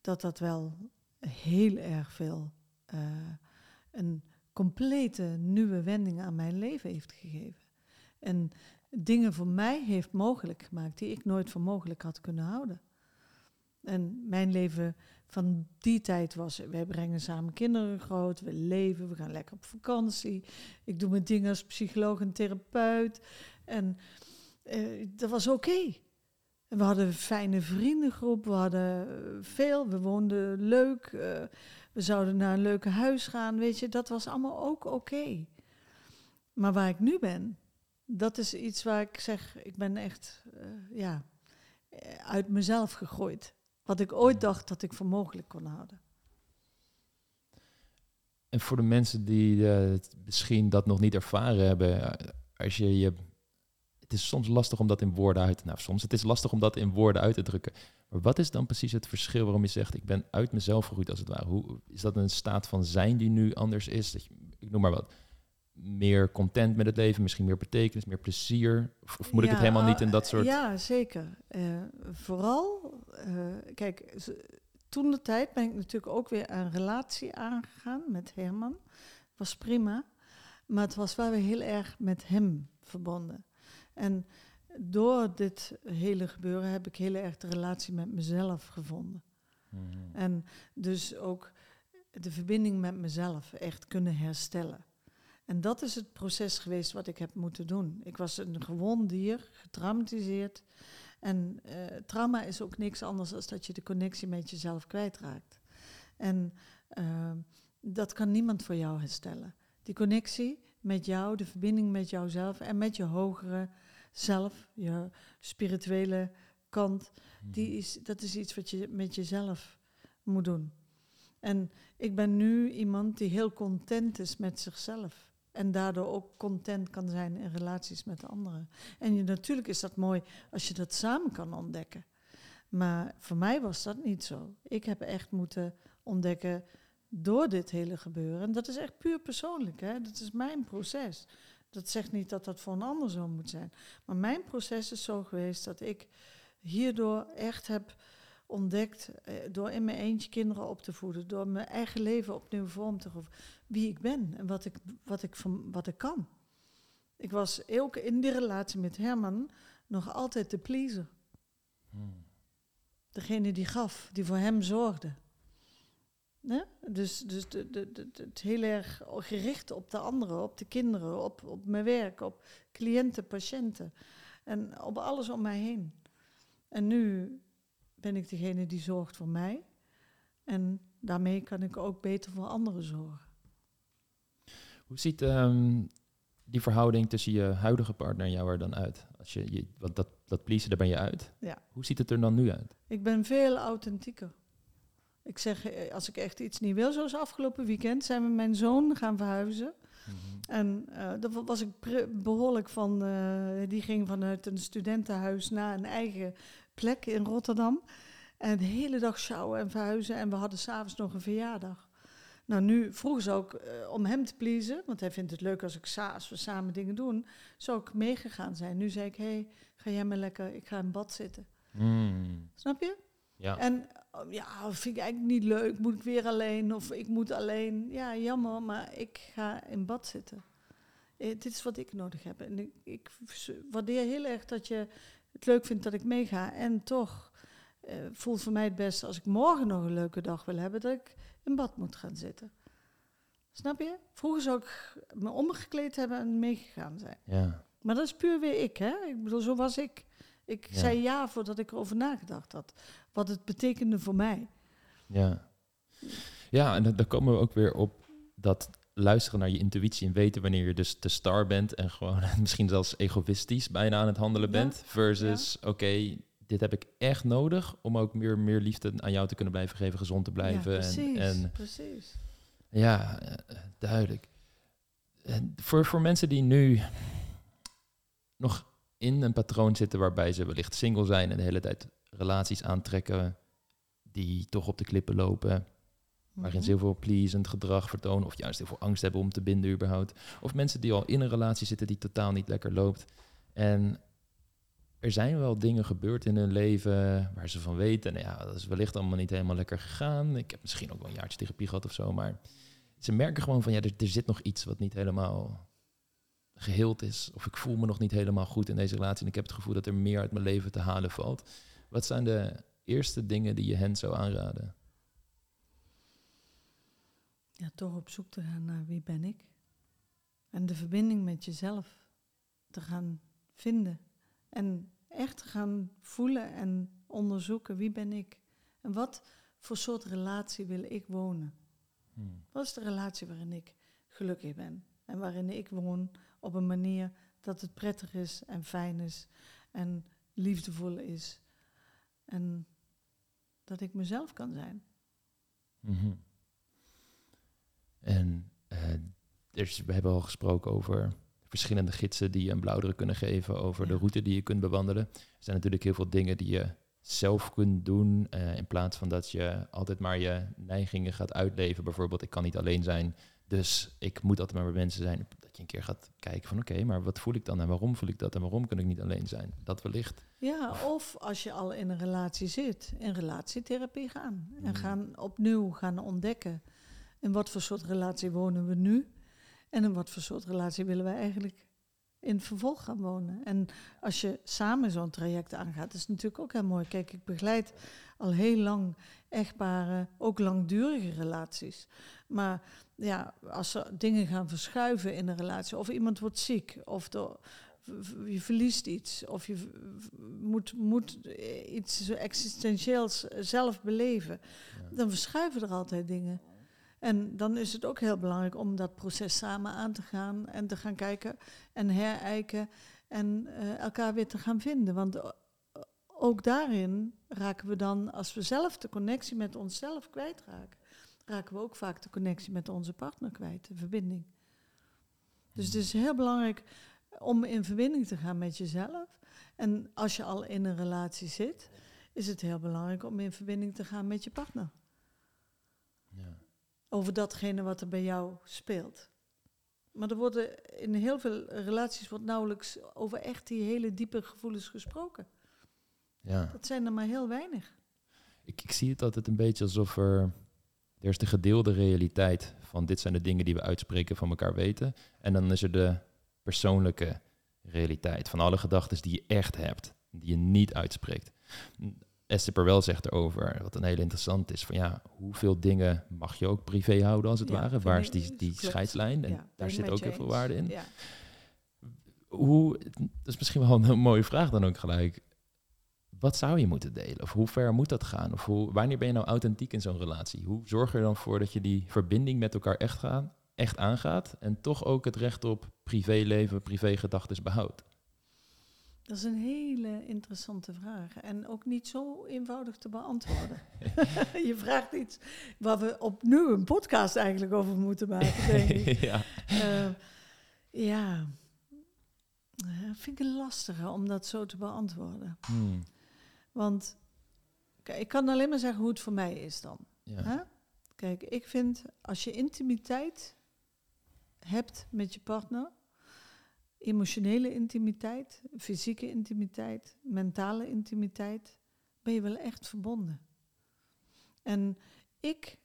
dat dat wel heel erg veel eh, een complete nieuwe wending aan mijn leven heeft gegeven. En dingen voor mij heeft mogelijk gemaakt die ik nooit voor mogelijk had kunnen houden. En mijn leven van die tijd was, wij brengen samen kinderen groot, we leven, we gaan lekker op vakantie. Ik doe mijn dingen als psycholoog en therapeut. En eh, dat was oké. We hadden een fijne vriendengroep, we hadden eh, veel, we woonden leuk. eh, we zouden naar een leuke huis gaan, weet je. Dat was allemaal ook oké. Maar waar ik nu ben, dat is iets waar ik zeg, ik ben echt, eh, ja, uit mezelf gegooid. Wat ik ooit dacht dat ik voor mogelijk kon houden. En voor de mensen die het misschien dat nog niet ervaren hebben, als je je. Het is soms lastig om dat in woorden uit te. Nou, soms het is lastig om dat in woorden uit te drukken. Maar wat is dan precies het verschil waarom je zegt: ik ben uit mezelf gegroeid als het ware? Hoe is dat een staat van zijn die nu anders is? Dat je, ik noem maar wat. Meer content met het leven, misschien meer betekenis, meer plezier. Of, of moet ik het helemaal niet ah, in dat soort. Ja, zeker. Eh, vooral, eh, kijk, toen de tijd ben ik natuurlijk ook weer een relatie aangegaan met Herman. Was prima, maar het was wel weer heel erg met hem verbonden. En door dit hele gebeuren heb ik heel erg de relatie met mezelf gevonden. Mhm. En dus ook de verbinding met mezelf echt kunnen herstellen. En dat is het proces geweest wat ik heb moeten doen. Ik was een gewoon dier, getraumatiseerd. En eh, trauma is ook niks anders dan dat je de connectie met jezelf kwijtraakt. En eh, dat kan niemand voor jou herstellen. Die connectie met jou, de verbinding met jouzelf en met je hogere zelf, je spirituele kant, die is, dat is iets wat je met jezelf moet doen. En ik ben nu iemand die heel content is met zichzelf. En daardoor ook content kan zijn in relaties met anderen. En je, natuurlijk is dat mooi als je dat samen kan ontdekken. Maar voor mij was dat niet zo. Ik heb echt moeten ontdekken door dit hele gebeuren. En dat is echt puur persoonlijk. Hè? Dat is mijn proces. Dat zegt niet dat dat voor een ander zo moet zijn. Maar mijn proces is zo geweest dat ik hierdoor echt heb ontdekt, eh, door in mijn eentje kinderen op te voeden, door mijn eigen leven opnieuw vorm te geven, wie ik ben en wat ik, wat ik, van, wat ik kan. Ik was ook in die relatie met Herman nog altijd de pleaser. Mhm. Degene die gaf, die voor hem zorgde. Hè? Dus, dus de, de, de, de- het heel erg gericht op de anderen, op de kinderen, op, op mijn werk, op cliënten, patiënten. En op alles om mij heen. En nu ben ik degene die zorgt voor mij. En daarmee kan ik ook beter voor anderen zorgen. Hoe ziet ehm, die verhouding tussen je huidige partner en jou er dan uit? Als je, je, want dat, dat pleasen, daar ben je uit. Ja. Hoe ziet het er dan nu uit? Ik ben veel authentieker. Ik zeg, eh, als ik echt iets niet wil, zoals afgelopen weekend, zijn we mijn zoon gaan verhuizen. En eh daar wa- was ik behoorlijk van, eh, die ging vanuit een studentenhuis naar een eigen plek in Rotterdam. En de hele dag sjouwen en verhuizen. En we hadden s'avonds nog een verjaardag. Nou, nu vroegen ze ook om hem te pleasen, want hij vindt het leuk als, ik sa als we samen dingen doen. Zou ik meegegaan zijn. Nu zei ik, hé, hey, ga jij maar lekker, ik ga in bad zitten. Mm. Snap je? Ja. En ja, vind ik eigenlijk niet leuk. Moet ik weer alleen of ik moet alleen. Ja, jammer, maar ik ga in bad zitten. Eh, dit is wat ik nodig heb. En ik, waardeer heel erg dat je het leuk vindt dat ik meega. En toch eh, voelt voor mij het beste als ik morgen nog een leuke dag wil hebben, dat ik in bad moet gaan zitten. Snap je? Vroeger zou ik me omgekleed hebben en meegegaan zijn. ja. Maar dat is puur weer ik, hè? Ik bedoel, zo was ik. Ik Ja. zei ja voordat ik erover nagedacht had. Wat het betekende voor mij. Ja, ja en dan, komen we ook weer op dat luisteren naar je intuïtie en weten wanneer je dus de star bent en gewoon (laughs) misschien zelfs egoïstisch bijna aan het handelen Ja, bent. Versus, oké, dit heb ik echt nodig om ook meer, meer liefde aan jou te kunnen blijven geven, gezond te blijven. ja, precies, en precies. ja, eh, duidelijk. En voor, voor mensen die nu nog in een patroon zitten waarbij ze wellicht single zijn en de hele tijd relaties aantrekken die toch op de klippen lopen, waarin Mhm. ze heel veel pleasend gedrag vertonen of juist heel veel angst hebben om te binden überhaupt. Of mensen die al in een relatie zitten die totaal niet lekker loopt. En er zijn wel dingen gebeurd in hun leven waar ze van weten, nou ja, dat is wellicht allemaal niet helemaal lekker gegaan. Ik heb misschien ook wel een jaartje therapie gehad of zo, maar ze merken gewoon van, ja, er, er zit nog iets wat niet helemaal geheeld is. Of ik voel me nog niet helemaal goed in deze relatie en ik heb het gevoel dat er meer uit mijn leven te halen valt. Wat zijn de eerste dingen die je hen zou aanraden? Ja, toch op zoek te gaan naar wie ben ik. En de verbinding met jezelf te gaan vinden. En echt te gaan voelen en onderzoeken wie ben ik. En wat voor soort relatie wil ik wonen. Hmm. Wat is de relatie waarin ik gelukkig ben? En waarin ik woon op een manier dat het prettig is en fijn is en liefdevol is. En dat ik mezelf kan zijn. Mhm. En er is- we hebben al gesproken over verschillende gidsen die je een blauwdruk kunnen geven, over de route die je kunt bewandelen. Er zijn natuurlijk heel veel dingen die je zelf kunt doen, eh, in plaats van dat je altijd maar je neigingen gaat uitleven. Bijvoorbeeld, ik kan niet alleen zijn, dus ik moet altijd maar met mensen zijn. Je een keer gaat kijken van, oké, maar wat voel ik dan en waarom voel ik dat en waarom kan ik niet alleen zijn? Dat wellicht. Ja, of als je al in een relatie zit, in relatietherapie gaan. En Mm. gaan opnieuw gaan ontdekken in wat voor soort relatie wonen we nu. En in wat voor soort relatie willen wij eigenlijk in het vervolg gaan wonen. En als je samen zo'n traject aangaat, is het natuurlijk ook heel mooi. Kijk, ik begeleid al heel lang echtparen, ook langdurige relaties. Maar ja, als er dingen gaan verschuiven in een relatie, of iemand wordt ziek, of je verliest iets, of je moet, moet eh, iets zo existentieels zelf beleven, Ja. dan verschuiven er altijd dingen. En dan is het ook heel belangrijk om dat proces samen aan te gaan en te gaan kijken en herijken en eh, elkaar weer te gaan vinden. Want o- ook daarin raken we dan, als we zelf de connectie met onszelf kwijtraken, raken we ook vaak de connectie met onze partner kwijt, de verbinding. Dus het is heel belangrijk om in verbinding te gaan met jezelf. En als je al in een relatie zit, is het heel belangrijk om in verbinding te gaan met je partner. Ja. Over datgene wat er bij jou speelt. Maar er worden in heel veel relaties wordt nauwelijks over echt die hele diepe gevoelens gesproken. ja. Dat zijn er maar heel weinig. Ik, ik zie het altijd een beetje alsof er... Er is de gedeelde realiteit van dit zijn de dingen die we uitspreken van elkaar weten. En dan is er de persoonlijke realiteit van alle gedachten die je echt hebt, die je niet uitspreekt. Esther Perwel zegt erover, wat een hele interessant is, van ja, hoeveel dingen mag je ook privé houden als het Ja, ware? Waar is die, die scheidslijn? En Ja, daar zit ook heel veel waarde in. Ja. Hoe, dat is misschien wel een (laughs) mooie vraag dan ook gelijk. Wat zou je moeten delen? Of hoe ver moet dat gaan? Of hoe, wanneer ben je nou authentiek in zo'n relatie? Hoe zorg je er dan voor dat je die verbinding met elkaar echt, gaat, echt aangaat en toch ook het recht op privéleven, privégedachten behoudt? Dat is een hele interessante vraag. En ook niet zo eenvoudig te beantwoorden. (laughs) je vraagt iets waar we opnieuw een podcast eigenlijk over moeten maken, denk ik. (laughs) ja. Eh, ja, vind ik een lastige om dat zo te beantwoorden. Hmm. Want ik kan alleen maar zeggen hoe het voor mij is dan. ja. Hè? Kijk, ik vind als je intimiteit hebt met je partner, emotionele intimiteit, fysieke intimiteit, mentale intimiteit, ben je wel echt verbonden. En ik,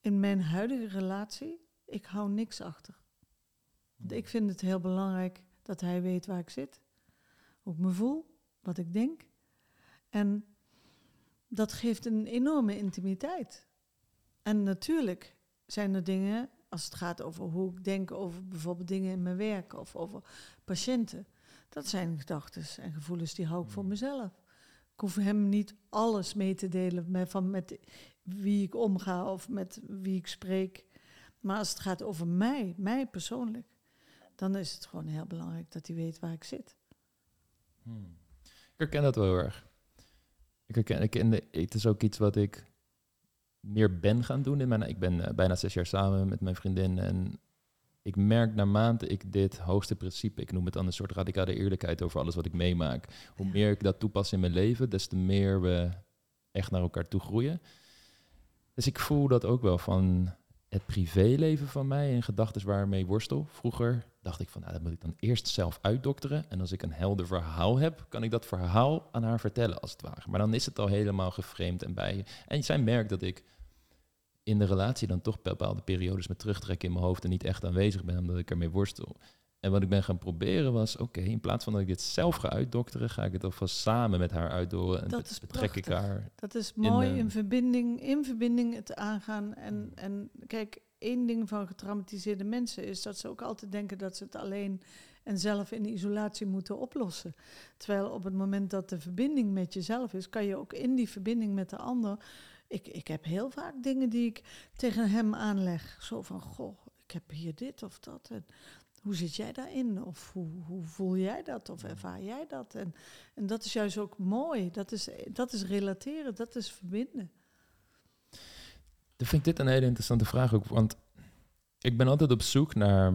in mijn huidige relatie, ik hou niks achter. Want ik vind het heel belangrijk dat hij weet waar ik zit, hoe ik me voel, wat ik denk. En dat geeft een enorme intimiteit. En natuurlijk zijn er dingen, als het gaat over hoe ik denk over bijvoorbeeld dingen in mijn werk of over patiënten, Dat zijn gedachten en gevoelens die hou ik voor mezelf. Ik hoef hem niet alles mee te delen met, van met wie ik omga of met wie ik spreek. Maar als het gaat over mij, mij persoonlijk, dan is het gewoon heel belangrijk dat hij weet waar ik zit. Hmm. Ik herken dat wel heel erg. Ik herken, ik herken, het is ook iets wat ik meer ben gaan doen. In mijn, ik ben eh, bijna zes jaar samen met mijn vriendin en ik merk naarmate ik dit hoogste principe, ik noem het dan een soort radicale eerlijkheid over alles wat ik meemaak, hoe meer ik dat toepas in mijn leven, des te meer we echt naar elkaar toe groeien. Dus ik voel dat ook wel van het privéleven van mij en gedachten waarmee ik worstel. Vroeger dacht ik van, nou, dat moet ik dan eerst zelf uitdokteren. En als ik een helder verhaal heb, kan ik dat verhaal aan haar vertellen, als het ware. Maar dan is het al helemaal geframed en bij. En zij merkt dat ik in de relatie dan toch bepaalde periodes met terugtrekken in mijn hoofd en niet echt aanwezig ben, omdat ik ermee worstel. En wat ik ben gaan proberen was, oké, in plaats van dat ik dit zelf ga uitdokteren, ga ik het alvast samen met haar uitdoren en dat betrek ik haar. Dat is mooi in, in, verbinding, in verbinding het aangaan. En, en kijk, één ding van getraumatiseerde mensen is dat ze ook altijd denken dat ze het alleen en zelf in isolatie moeten oplossen. Terwijl op het moment dat de verbinding met jezelf is, kan je ook in die verbinding met de ander ik, ik heb heel vaak dingen die ik tegen hem aanleg. Zo van, goh, ik heb hier dit of dat. En hoe zit jij daarin? Of hoe, hoe voel jij dat? Of ervaar jij dat? En, en dat is juist ook mooi. Dat is, dat is relateren, dat is verbinden. Dan vind dit een hele interessante vraag ook. Want ik ben altijd op zoek naar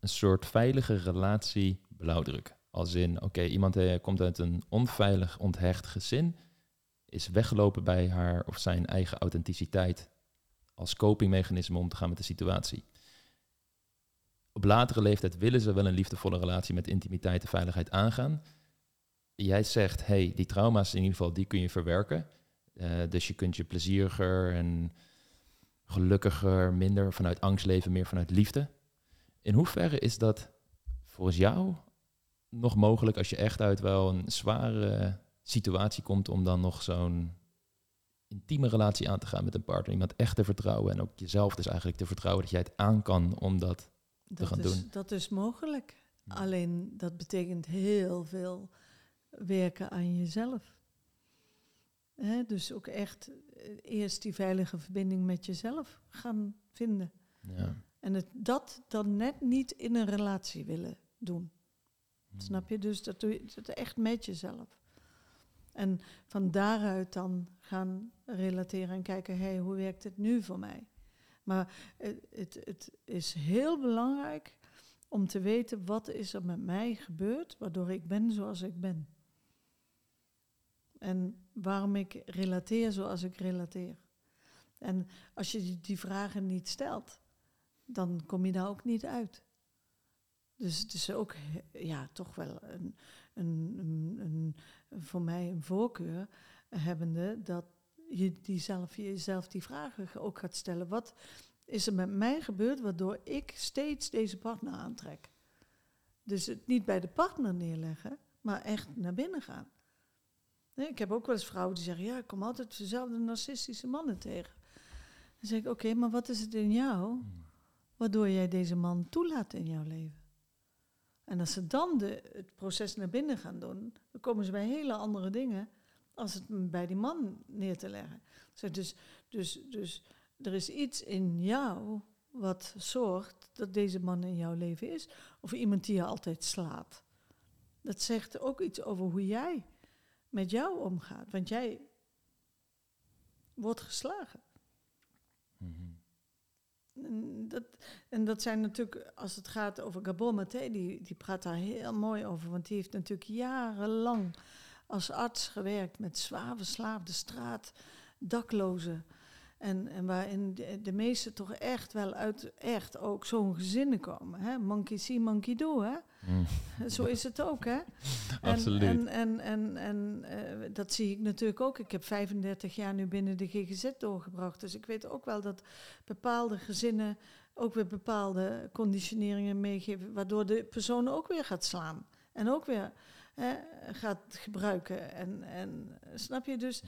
een soort veilige relatie blauwdruk. Als in, oké, iemand eh, komt uit een onveilig, onthecht gezin is weggelopen bij haar of zijn eigen authenticiteit als copingmechanisme om te gaan met de situatie. Op latere leeftijd willen ze wel een liefdevolle relatie met intimiteit en veiligheid aangaan. Jij zegt, hey, die trauma's in ieder geval, die kun je verwerken. Uh, dus je kunt je plezieriger en gelukkiger, minder vanuit angst leven, meer vanuit liefde. In hoeverre is dat volgens jou nog mogelijk als je echt uit wel een zware situatie komt om dan nog zo'n intieme relatie aan te gaan met een partner. Iemand echt te vertrouwen en ook jezelf dus eigenlijk te vertrouwen dat jij het aan kan om dat, te gaan is, doen. Dat is mogelijk. Alleen dat betekent heel veel werken aan jezelf. Dus ook echt eh, eerst die veilige verbinding met jezelf gaan vinden. Ja. En het, dat dan net niet in een relatie willen doen. Hmm. Snap je? Dus dat doe je dat echt met jezelf. En van daaruit dan gaan relateren en kijken, hey, hoe werkt het nu voor mij? Maar het, het, het is heel belangrijk om te weten wat is er met mij gebeurd, waardoor ik ben zoals ik ben. En waarom ik relateer zoals ik relateer. En als je die vragen niet stelt, dan kom je daar ook niet uit. Dus het is ook ja, toch wel een, een, een, voor mij een voorkeur hebbende dat je die zelf, jezelf die vragen ook gaat stellen. Wat is er met mij gebeurd waardoor ik steeds deze partner aantrek? Dus het niet bij de partner neerleggen, maar echt naar binnen gaan. Ik heb ook wel eens vrouwen die zeggen, ja, ik kom altijd dezelfde narcistische mannen tegen. Dan zeg ik, oké, maar wat is het in jou waardoor jij deze man toelaat in jouw leven? En als ze dan de, het proces naar binnen gaan doen, dan komen ze bij hele andere dingen als het bij die man neer te leggen. Dus, dus, dus er is iets in jou wat zorgt dat deze man in jouw leven is. Of iemand die je altijd slaat. Dat zegt ook iets over hoe jij met jou omgaat. Want jij wordt geslagen. Mm en dat, en dat zijn natuurlijk, als het gaat over Gabon Maté, die, die praat daar heel mooi over. Want die heeft natuurlijk jarenlang als arts gewerkt met zwaar verslaafde straat, daklozen. En, en waarin de, de meesten toch echt wel uit echt ook zo'n gezinnen komen. Hè? Monkey see, monkey do. Hè? Mm. Zo is het ook. Hè? (laughs) Absoluut. En, en, en, en, uh, dat zie ik natuurlijk ook. Ik heb 35 jaar nu binnen de GGZ doorgebracht. Dus ik weet ook wel dat bepaalde gezinnen ook weer bepaalde conditioneringen meegeven. Waardoor de persoon ook weer gaat slaan. En ook weer hè, gaat gebruiken. En, en snap je dus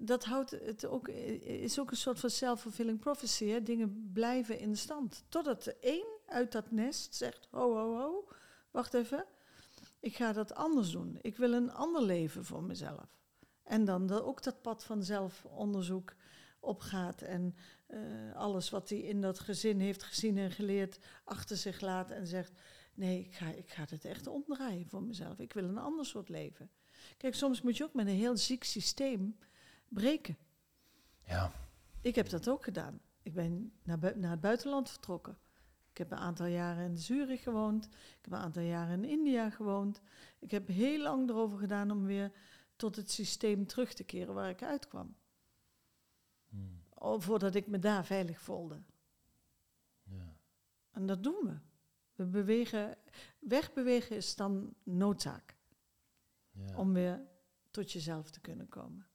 dat houdt het ook, is ook een soort van self-fulfilling prophecy. Hè? Dingen blijven in stand. Totdat de één uit dat nest zegt: ho, ho, ho, wacht even. Ik ga dat anders doen. Ik wil een ander leven voor mezelf. En dan dat ook dat pad van zelfonderzoek opgaat en eh, alles wat hij in dat gezin heeft gezien en geleerd achter zich laat en zegt: Nee, ik ga, ik ga dit echt omdraaien voor mezelf. Ik wil een ander soort leven. Kijk, soms moet je ook met een heel ziek systeem breken. Ja. Ik heb dat ook gedaan. Ik ben naar, naar het buitenland vertrokken. Ik heb een aantal jaren in Zurich gewoond. Ik heb een aantal jaren in India gewoond. Ik heb heel lang erover gedaan om weer tot het systeem terug te keren waar ik uitkwam. Hmm. Voordat ik me daar veilig voelde. Ja. En dat doen we. We bewegen, wegbewegen is dan noodzaak. Ja. Om weer tot jezelf te kunnen komen.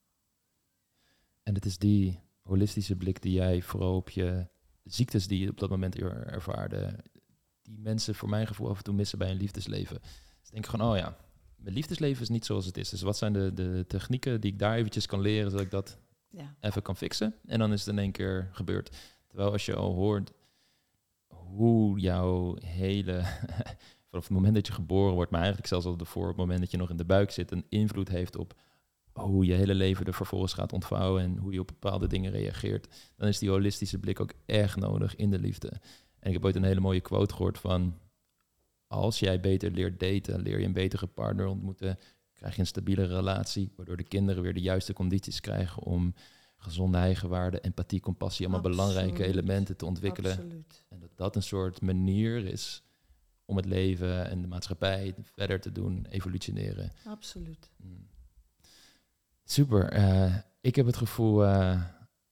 En het is die holistische blik die jij vooral op je ziektes die je op dat moment ervaarde, die mensen voor mijn gevoel af en toe missen bij een liefdesleven. Dus denk ik gewoon, oh ja, mijn liefdesleven is niet zoals het is. Dus wat zijn de, de technieken die ik daar eventjes kan leren, zodat ik dat ja. even kan fixen? En dan is het in één keer gebeurd. Terwijl als je al hoort hoe jouw hele, (laughs) vanaf het moment dat je geboren wordt, maar eigenlijk zelfs al voor het moment dat je nog in de buik zit, een invloed heeft op hoe je hele leven er vervolgens gaat ontvouwen en hoe je op bepaalde dingen reageert, dan is die holistische blik ook erg nodig in de liefde. En ik heb ooit een hele mooie quote gehoord van, als jij beter leert daten, leer je een betere partner ontmoeten, krijg je een stabiele relatie, waardoor de kinderen weer de juiste condities krijgen om gezonde eigenwaarde, empathie, compassie, allemaal belangrijke elementen te ontwikkelen. Absoluut. En dat dat een soort manier is om het leven en de maatschappij verder te doen evolutioneren. Absoluut. Mm. Super. Uh, ik heb het gevoel uh,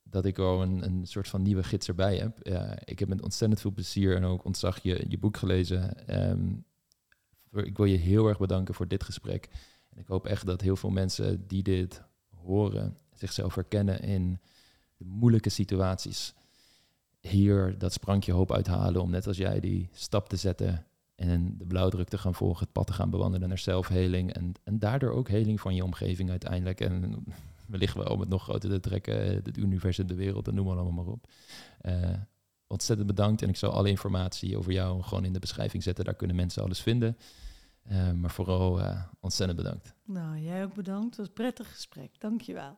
dat ik al een, een soort van nieuwe gids erbij heb. Uh, ik heb met ontzettend veel plezier en ook ontzag je, je boek gelezen. Voor, ik wil je heel erg bedanken voor dit gesprek. En ik hoop echt dat heel veel mensen die dit horen zichzelf herkennen in de moeilijke situaties. Hier dat sprankje hoop uithalen om net als jij die stap te zetten en de blauwdruk te gaan volgen, het pad te gaan bewandelen naar zelfheling en, en daardoor ook heling van je omgeving uiteindelijk. En (laughs) wellicht wel om het nog groter te trekken, het universum, de wereld, en noem maar allemaal maar op. Uh, ontzettend bedankt en ik zal alle informatie over jou gewoon in de beschrijving zetten. Daar kunnen mensen alles vinden. Uh, maar vooral ontzettend bedankt. Nou, jij ook bedankt. Het was een prettig gesprek. Dankjewel.